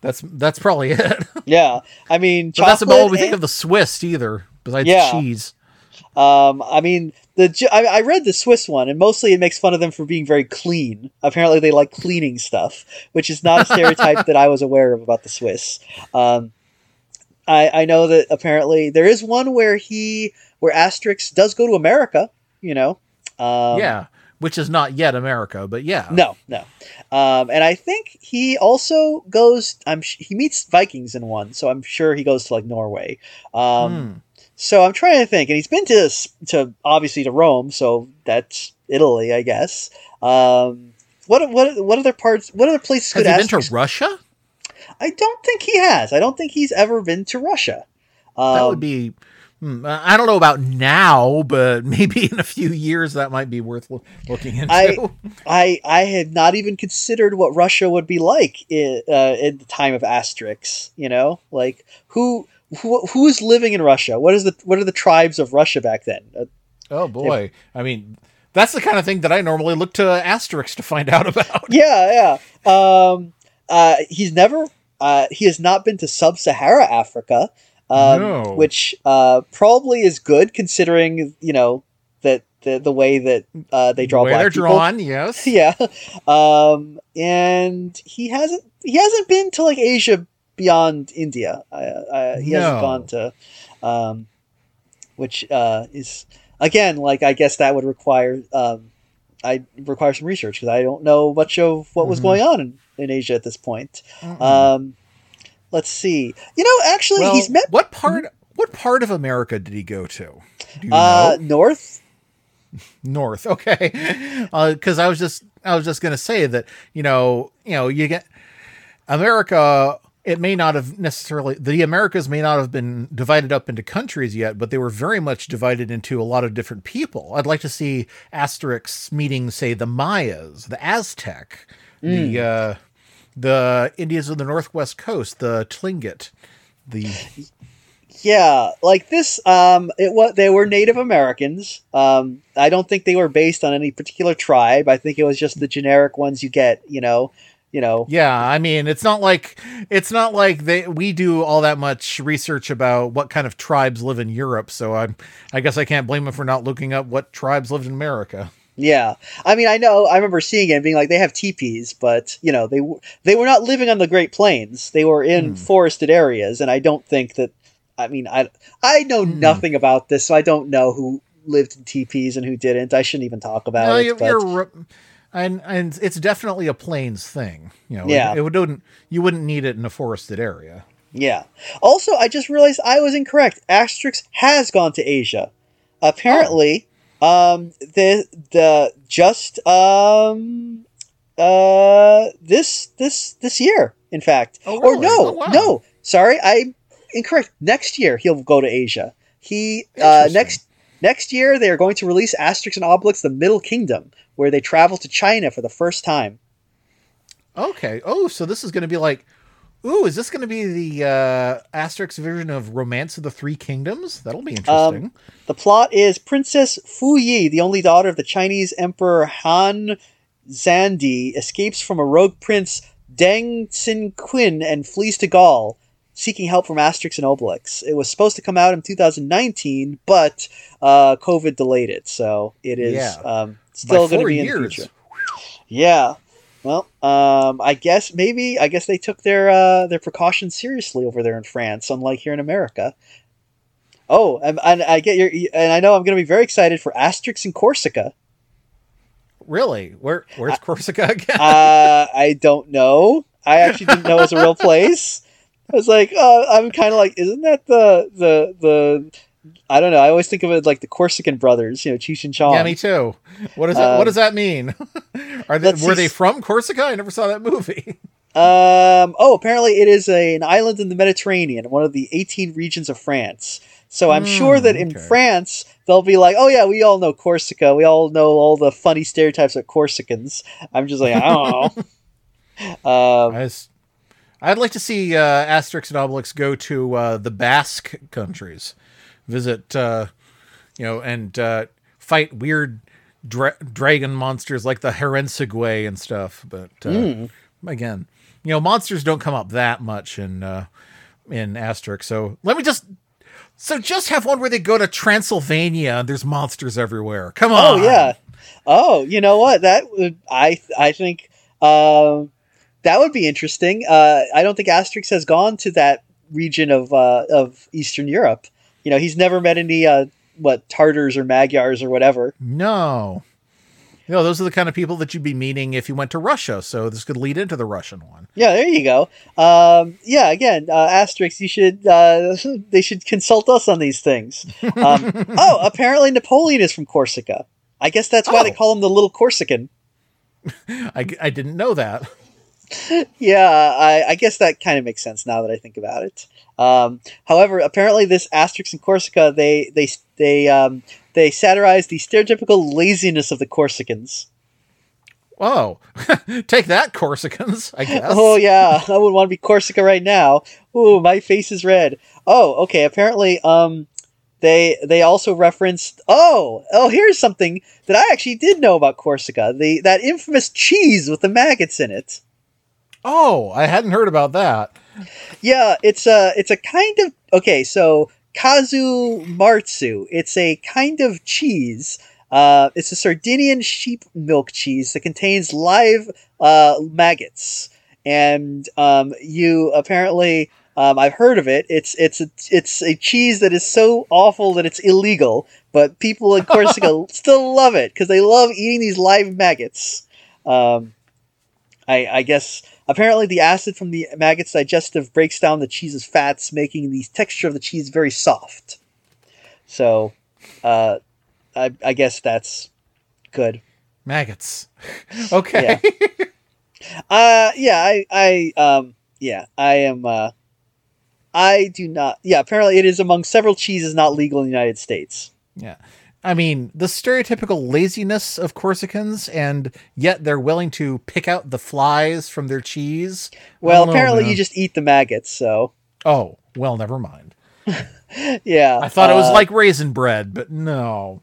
that's that's probably it. yeah, I mean, But that's about all we think of the Swiss either, besides Yeah. cheese. Um, I mean, the I, I read the Swiss one, and mostly it makes fun of them for being very clean. Apparently, they like cleaning stuff, which is not a stereotype that I was aware of about the Swiss. Um, I I know that apparently there is one where he where Asterix does go to America. You know, um, yeah, which is not yet America, but yeah. No, no. Um, and I think he also goes. I'm sh- he meets Vikings in one, so I'm sure he goes to like Norway. Um, Hmm. So I'm trying to think, and he's been to to obviously to Rome, so that's Italy, I guess. Um, what what what other parts? What other places Has could he been to Russia? I don't think he has. I don't think he's ever been to Russia. Um, That would be. hmm, I don't know about now, but maybe in a few years that might be worth loo- looking into. I- I I had not even considered what Russia would be like in, uh, in the time of Asterix. You know, like who who who is living in Russia? What is the what are the tribes of Russia back then? Uh, oh boy! I mean, that's the kind of thing that I normally look to Asterix to find out about. yeah, yeah. Um, uh, he's never. Uh, he has not been to sub-Sahara Africa, um, No. which uh, probably is good considering you know that the the way that uh, they draw the black they're people. drawn, yes. yeah um and he hasn't he hasn't been to like asia beyond india uh, uh, he hasn't gone to um which uh is again like i guess that would require um i require some research because i don't know much of what was Mhm. going on in, in asia at this point um let's see you know actually well, he's met what part? What part of America did he go to? Do you uh north North, okay. Because I was just, I was just gonna say that you know, you know, you get America. It may not have necessarily the Americas may not have been divided up into countries yet, but they were very much divided into a lot of different people. I'd like to see Asterix meeting, say, the Mayas, the Aztec, the uh, the Indians of the Northwest Coast, the Tlingit, the Yeah, like this. Um, it was they were Native Americans. Um, I don't think they were based on any particular tribe. I think it was just the generic ones you get. You know, you know. Yeah, I mean, it's not like it's not like they we do all that much research about what kind of tribes live in Europe. So I, I guess I can't blame them for not looking up what tribes lived in America. Yeah, I mean, I know. I remember seeing it and being like, they have teepees, but you know, they they were not living on the Great Plains. They were in Hmm. forested areas, and I don't think that. I mean, I I know Hmm. nothing about this, so I don't know who lived in teepees and who didn't. I shouldn't even talk about No, it. you- but- you're, and and it's definitely a plains thing. You know, Yeah. it, it wouldn't you wouldn't need it in a forested area. Yeah. Also, I just realized I was incorrect. Asterix has gone to Asia. Apparently, um, the the just um uh this this this year, in fact, Oh, or really? no, Oh, wow. no, sorry, I'm incorrect. Next year he'll go to Asia. He uh, next next year they are going to release Asterix and Obelix: The Middle Kingdom, where they travel to China for the first time. Okay. Oh, so this is going to be like, ooh, is this going to be the uh, Asterix version of Romance of the Three Kingdoms? That'll be interesting. The plot is Princess Fu Yi, the only daughter of the Chinese Emperor Han Xuandi, escapes from a rogue prince Deng Xin and flees to Gaul, seeking help from Asterix and Obelix. It was supposed to come out in 2019, but uh, COVID delayed it, so it is Yeah. um, still going to be in years. the future. Yeah. Well, um, I guess maybe I guess they took their uh, their precautions seriously over there in France, unlike here in America. Oh, and, and I get your, and I know I'm going to be very excited for Asterix in Corsica. Really? Where where's Corsica again? Uh, I don't know. I actually didn't know it was a real place. I was like, uh, I'm kind of like, isn't that the the the? I don't know. I always think of it like the Corsican brothers, you know, Cheech and Chong. yeah, me too. What does that, Um, what does that mean? Are they were see. they from Corsica? I never saw that movie. Um, oh, apparently it is a, an island in the Mediterranean, one of the 18 regions of France. So I'm Hmm, sure that in okay. France, they'll be like, oh, yeah, we all know Corsica. We all know all the funny stereotypes of Corsicans. I'm just like, I don't know. um, I s- I'd like to see uh, Asterix and Obelix go to uh, the Basque countries, visit, uh, you know, and uh, fight weird dra- dragon monsters like the Herensuge and stuff. But uh, Hmm. again, you know, monsters don't come up that much in uh, in Asterix. So let me just. So just have one where they go to Transylvania and there's monsters everywhere. Come on. oh, yeah. Oh, you know what? That would, I, I think, um, that would be interesting. Uh, I don't think Asterix has gone to that region of, uh, of Eastern Europe. You know, he's never met any, uh, what, Tartars or Magyars or whatever. No. No, those are the kind of people that you'd be meeting if you went to Russia. So this could lead into the Russian one. Yeah, there you go. Um, yeah, again, uh, Asterix, you should uh, they should consult us on these things. Um, oh, apparently Napoleon is from Corsica. I guess that's why they Oh. call him the little Corsican. I, I didn't know that. Yeah, I, I guess that kind of makes sense now that I think about it. Um, however, apparently this Asterix and Corsica they they they um, they satirize the stereotypical laziness of the Corsicans. Oh, take that, Corsicans, I guess. Oh yeah, I would want to be Corsica right now. Ooh, my face is red. Oh, okay. Apparently, um, they they also referenced. Oh, oh, here's something that I actually did know about Corsica. The that infamous cheese with the maggots in it. Oh, I hadn't heard about that. Yeah, it's a it's a kind of okay. So Casu Marzu, it's a kind of cheese. Uh, it's a Sardinian sheep milk cheese that contains live uh, maggots, and um, you apparently um, I've heard of it. It's it's a, it's a cheese that is so awful that it's illegal, but people in Corsica still love it because they love eating these live maggots. Um, I, I guess apparently the acid from the maggot's digestive breaks down the cheese's fats, making the texture of the cheese very soft. So, uh, I, I guess that's good. Maggots. Okay. Uh, yeah, I, I, um, yeah, I am. Uh, I do not. Yeah, apparently it is among several cheeses not legal in the United States. Yeah. I mean, the stereotypical laziness of Corsicans, and yet they're willing to pick out the flies from their cheese. Well, know, apparently you just eat the maggots. So, Oh, well, never mind. yeah, I thought it was uh, like raisin bread, but no.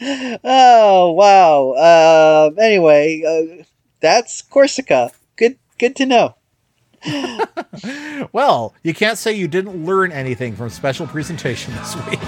Oh wow. Uh, anyway, uh, that's Corsica. Good, good to know. Well, you can't say you didn't learn anything from special presentation this week.